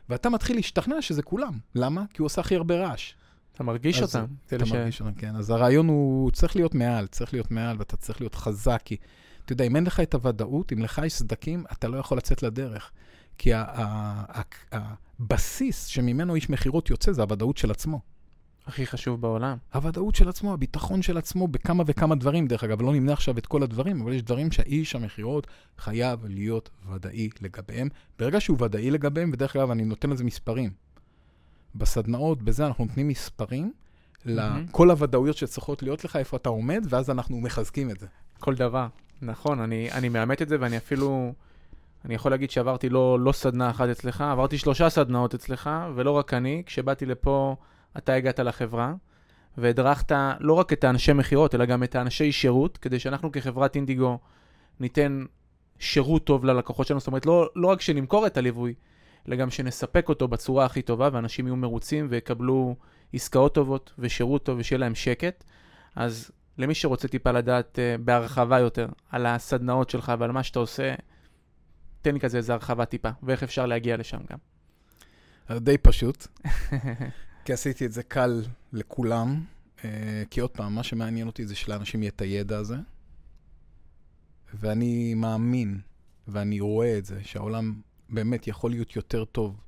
ואתה מתחיל להשתכנע שזה כולם. למה? כי הוא עושה הכי הרבה רעש. אתה מרגיש אז אותם. אתה ש- מרגיש אותם, כן. אז הרעיון הוא צריך להיות מעל, צריך להיות מעל, ואתה צריך להיות חזק, כי אתה יודע, אם אין לך את הוודאות, אם לך יש סדקים, אתה לא יכול לצאת לדרך. כי הבסיס שממנו איש מכירות יוצא זה הוודאות של עצמו. הכי חשוב בעולם. הוודאות של עצמו, הביטחון של עצמו בכמה וכמה דברים, דרך אגב, לא נמנה עכשיו את כל הדברים, אבל יש דברים שהאיש המכירות חייב להיות ודאי לגביהם. ברגע שהוא ודאי לגביהם, ודרך אגב, אני נותן לזה מספרים. בסדנאות, בזה אנחנו נותנים מספרים מהמם. לכל הוודאויות שצריכות להיות לך, איפה אתה עומד, ואז אנחנו מחזקים את זה. כל דבר. נכון, אני, אני מאמת את זה, ואני אפילו, אני יכול להגיד שעברתי לא, לא סדנה אחת אצלך, עברתי שלושה סדנאות אצלך, ולא רק אני, כשבאתי לפה, אתה הגעת לחברה, והדרכת לא רק את האנשי מכירות, אלא גם את האנשי שירות, כדי שאנחנו כחברת אינדיגו ניתן שירות טוב ללקוחות שלנו, זאת אומרת, לא, לא רק שנמכור את הליווי, אלא גם שנספק אותו בצורה הכי טובה, ואנשים יהיו מרוצים ויקבלו עסקאות טובות ושירות טוב ושיהיה להם שקט. אז למי שרוצה טיפה לדעת uh, בהרחבה יותר על הסדנאות שלך ועל מה שאתה עושה, תן לי כזה איזה הרחבה טיפה, ואיך אפשר להגיע לשם גם. אז די פשוט, כי עשיתי את זה קל לכולם. אה, כי עוד פעם, מה שמעניין אותי זה שלאנשים יהיה את הידע הזה, ואני מאמין, ואני רואה את זה, שהעולם באמת יכול להיות יותר טוב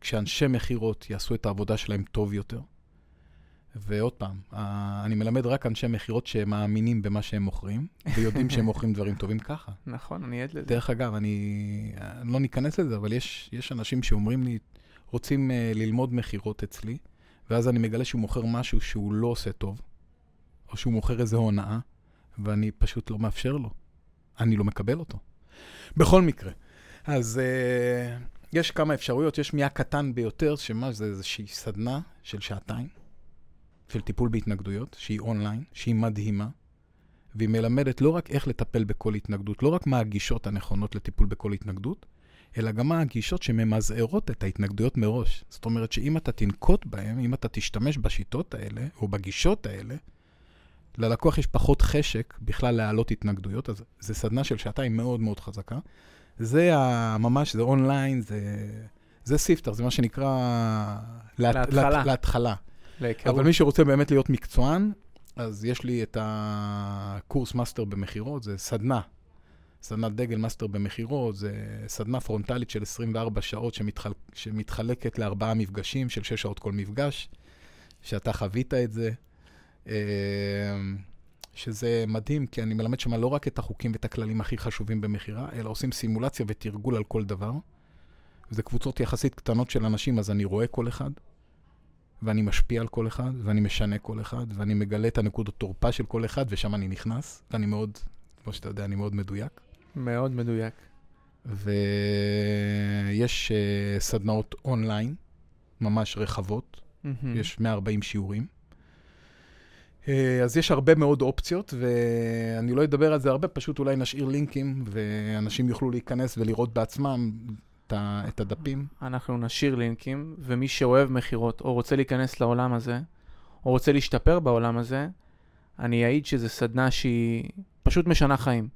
כשאנשי מכירות יעשו את העבודה שלהם טוב יותר. ועוד פעם, אני מלמד רק אנשי מכירות שמאמינים במה שהם מוכרים, ויודעים שהם מוכרים דברים טובים ככה. נכון, אני עד לזה. דרך אגב, אני לא ניכנס לזה, אבל יש, יש אנשים שאומרים לי, רוצים uh, ללמוד מכירות אצלי, ואז אני מגלה שהוא מוכר משהו שהוא לא עושה טוב, או שהוא מוכר איזו הונאה, ואני פשוט לא מאפשר לו. אני לא מקבל אותו. בכל מקרה, אז uh, יש כמה אפשרויות, יש מהקטן ביותר, שמה זה איזושהי סדנה של שעתיים, של טיפול בהתנגדויות, שהיא אונליין, שהיא מדהימה, והיא מלמדת לא רק איך לטפל בכל התנגדות, לא רק מה הגישות הנכונות לטיפול בכל התנגדות, אלא גם הגישות שממזערות את ההתנגדויות מראש. זאת אומרת שאם אתה תנקוט בהן, אם אתה תשתמש בשיטות האלה, או בגישות האלה, ללקוח יש פחות חשק בכלל להעלות התנגדויות, אז זו סדנה של שעתיים מאוד מאוד חזקה. זה ממש, זה אונליין, זה, זה starter, זה מה שנקרא... להתחלה. לה, להתחלה. להיכרות. אבל מי שרוצה באמת להיות מקצוען, אז יש לי את הקורס מאסטר במכירות, זה סדנה. סדנת דגל מאסטר במכירות, זה סדנה פרונטלית של 24 שעות שמתחל... שמתחלקת לארבעה מפגשים של 6 שעות כל מפגש, שאתה חווית את זה. אה, שזה מדהים, כי אני מלמד שם לא רק את החוקים ואת הכללים הכי חשובים במכירה, אלא עושים סימולציה ותרגול על כל דבר. זה קבוצות יחסית קטנות של אנשים, אז אני רואה כל אחד. ואני משפיע על כל אחד, ואני משנה כל אחד, ואני מגלה את הנקודות תורפה של כל אחד, ושם אני נכנס, ואני מאוד, כמו שאתה יודע, אני מאוד מדויק. מאוד מדויק. ויש uh, סדנאות אונליין, ממש רחבות, mm-hmm. יש 140 שיעורים. Uh, אז יש הרבה מאוד אופציות, ואני לא אדבר על זה הרבה, פשוט אולי נשאיר לינקים, ואנשים יוכלו להיכנס ולראות בעצמם את הדפים. אנחנו נשאיר לינקים, ומי שאוהב מכירות, או רוצה להיכנס לעולם הזה, או רוצה להשתפר בעולם הזה, אני אעיד שזו סדנה שהיא פשוט משנה חיים.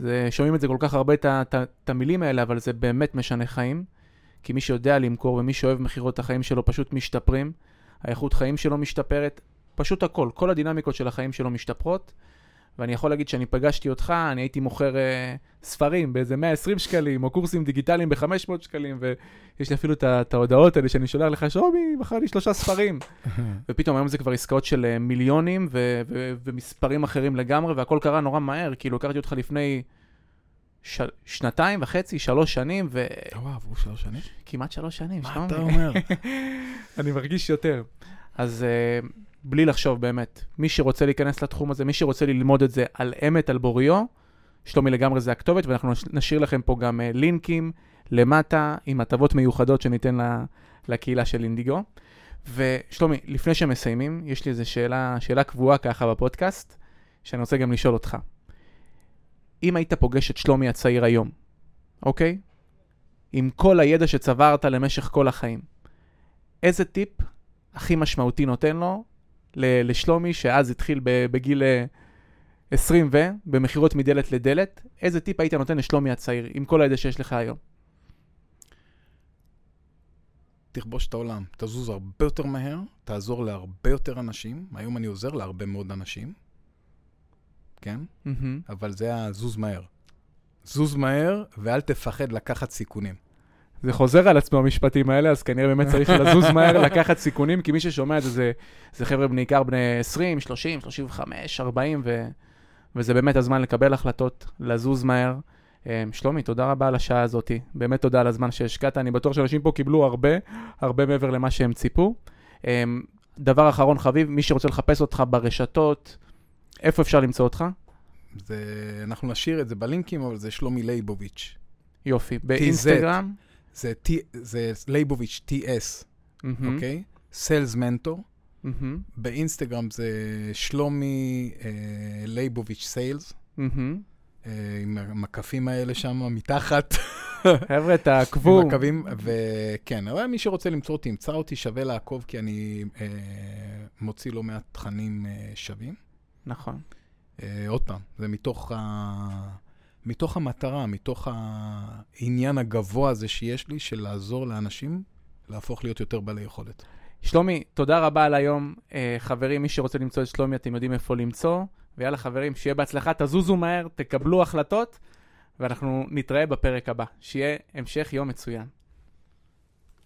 זה, שומעים את זה כל כך הרבה, את המילים האלה, אבל זה באמת משנה חיים. כי מי שיודע למכור ומי שאוהב מכירות, החיים שלו פשוט משתפרים. האיכות חיים שלו משתפרת, פשוט הכל. כל הדינמיקות של החיים שלו משתפרות. ואני יכול להגיד שאני פגשתי אותך, אני הייתי מוכר uh, ספרים באיזה 120 שקלים, או קורסים דיגיטליים ב-500 שקלים, ויש לי אפילו את ההודעות האלה שאני שולח לך, שומי, מכרתי שלושה ספרים. ופתאום היום זה כבר עסקאות של uh, מיליונים ו- ו- ומספרים אחרים לגמרי, והכל קרה נורא מהר, כאילו הכרתי אותך לפני ש- שנתיים וחצי, שלוש שנים, ו... וואו, עברו שלוש שנים? כמעט שלוש שנים, מה אתה אומר? אני מרגיש יותר. אז... Uh, בלי לחשוב באמת. מי שרוצה להיכנס לתחום הזה, מי שרוצה ללמוד את זה על אמת, על בוריו, שלומי לגמרי זה הכתובת, ואנחנו נשאיר לכם פה גם uh, לינקים למטה עם הטבות מיוחדות שניתן לה, לקהילה של אינדיגו. ושלומי, לפני שמסיימים, יש לי איזו שאלה, שאלה קבועה ככה בפודקאסט, שאני רוצה גם לשאול אותך. אם היית פוגש את שלומי הצעיר היום, אוקיי? עם כל הידע שצברת למשך כל החיים, איזה טיפ הכי משמעותי נותן לו לשלומי, שאז התחיל בגיל 20 ו, במכירות מדלת לדלת, איזה טיפ היית נותן לשלומי הצעיר, עם כל הידע שיש לך היום? תכבוש את העולם, תזוז הרבה יותר מהר, תעזור להרבה יותר אנשים. היום אני עוזר להרבה מאוד אנשים, כן? Mm-hmm. אבל זה הזוז מהר. זוז מהר, ואל תפחד לקחת סיכונים. זה חוזר על עצמו המשפטים האלה, אז כנראה באמת צריך לזוז מהר, לקחת סיכונים, כי מי ששומע את זה, זה, זה חבר'ה בעיקר בני 20, 30, 35, 40, ו, וזה באמת הזמן לקבל החלטות, לזוז מהר. אמ, שלומי, תודה רבה על השעה הזאת, באמת תודה על הזמן שהשקעת, אני בטוח שאנשים פה קיבלו הרבה, הרבה מעבר למה שהם ציפו. אמ, דבר אחרון חביב, מי שרוצה לחפש אותך ברשתות, איפה אפשר למצוא אותך? זה, אנחנו נשאיר את זה בלינקים, אבל זה שלומי לייבוביץ'. יופי. באינסטגרם? זה, T, זה לייבוביץ' TS, אוקיי? sales mentor. באינסטגרם זה שלומי אה, לייבוביץ' סיילס. אה, עם המקפים האלה שם מתחת. חבר'ה, תעקבו. מקבים, וכן, אבל מי שרוצה למצוא אותי, ימצא אותי, שווה לעקוב, כי אני אה, מוציא לא מעט תכנים אה, שווים. נכון. אה, עוד פעם, זה מתוך ה... מתוך המטרה, מתוך העניין הגבוה הזה שיש לי, של לעזור לאנשים להפוך להיות יותר בעלי יכולת. שלומי, תודה רבה על היום. אה, חברים, מי שרוצה למצוא את שלומי, אתם יודעים איפה למצוא. ויאללה חברים, שיהיה בהצלחה, תזוזו מהר, תקבלו החלטות, ואנחנו נתראה בפרק הבא. שיהיה המשך יום מצוין.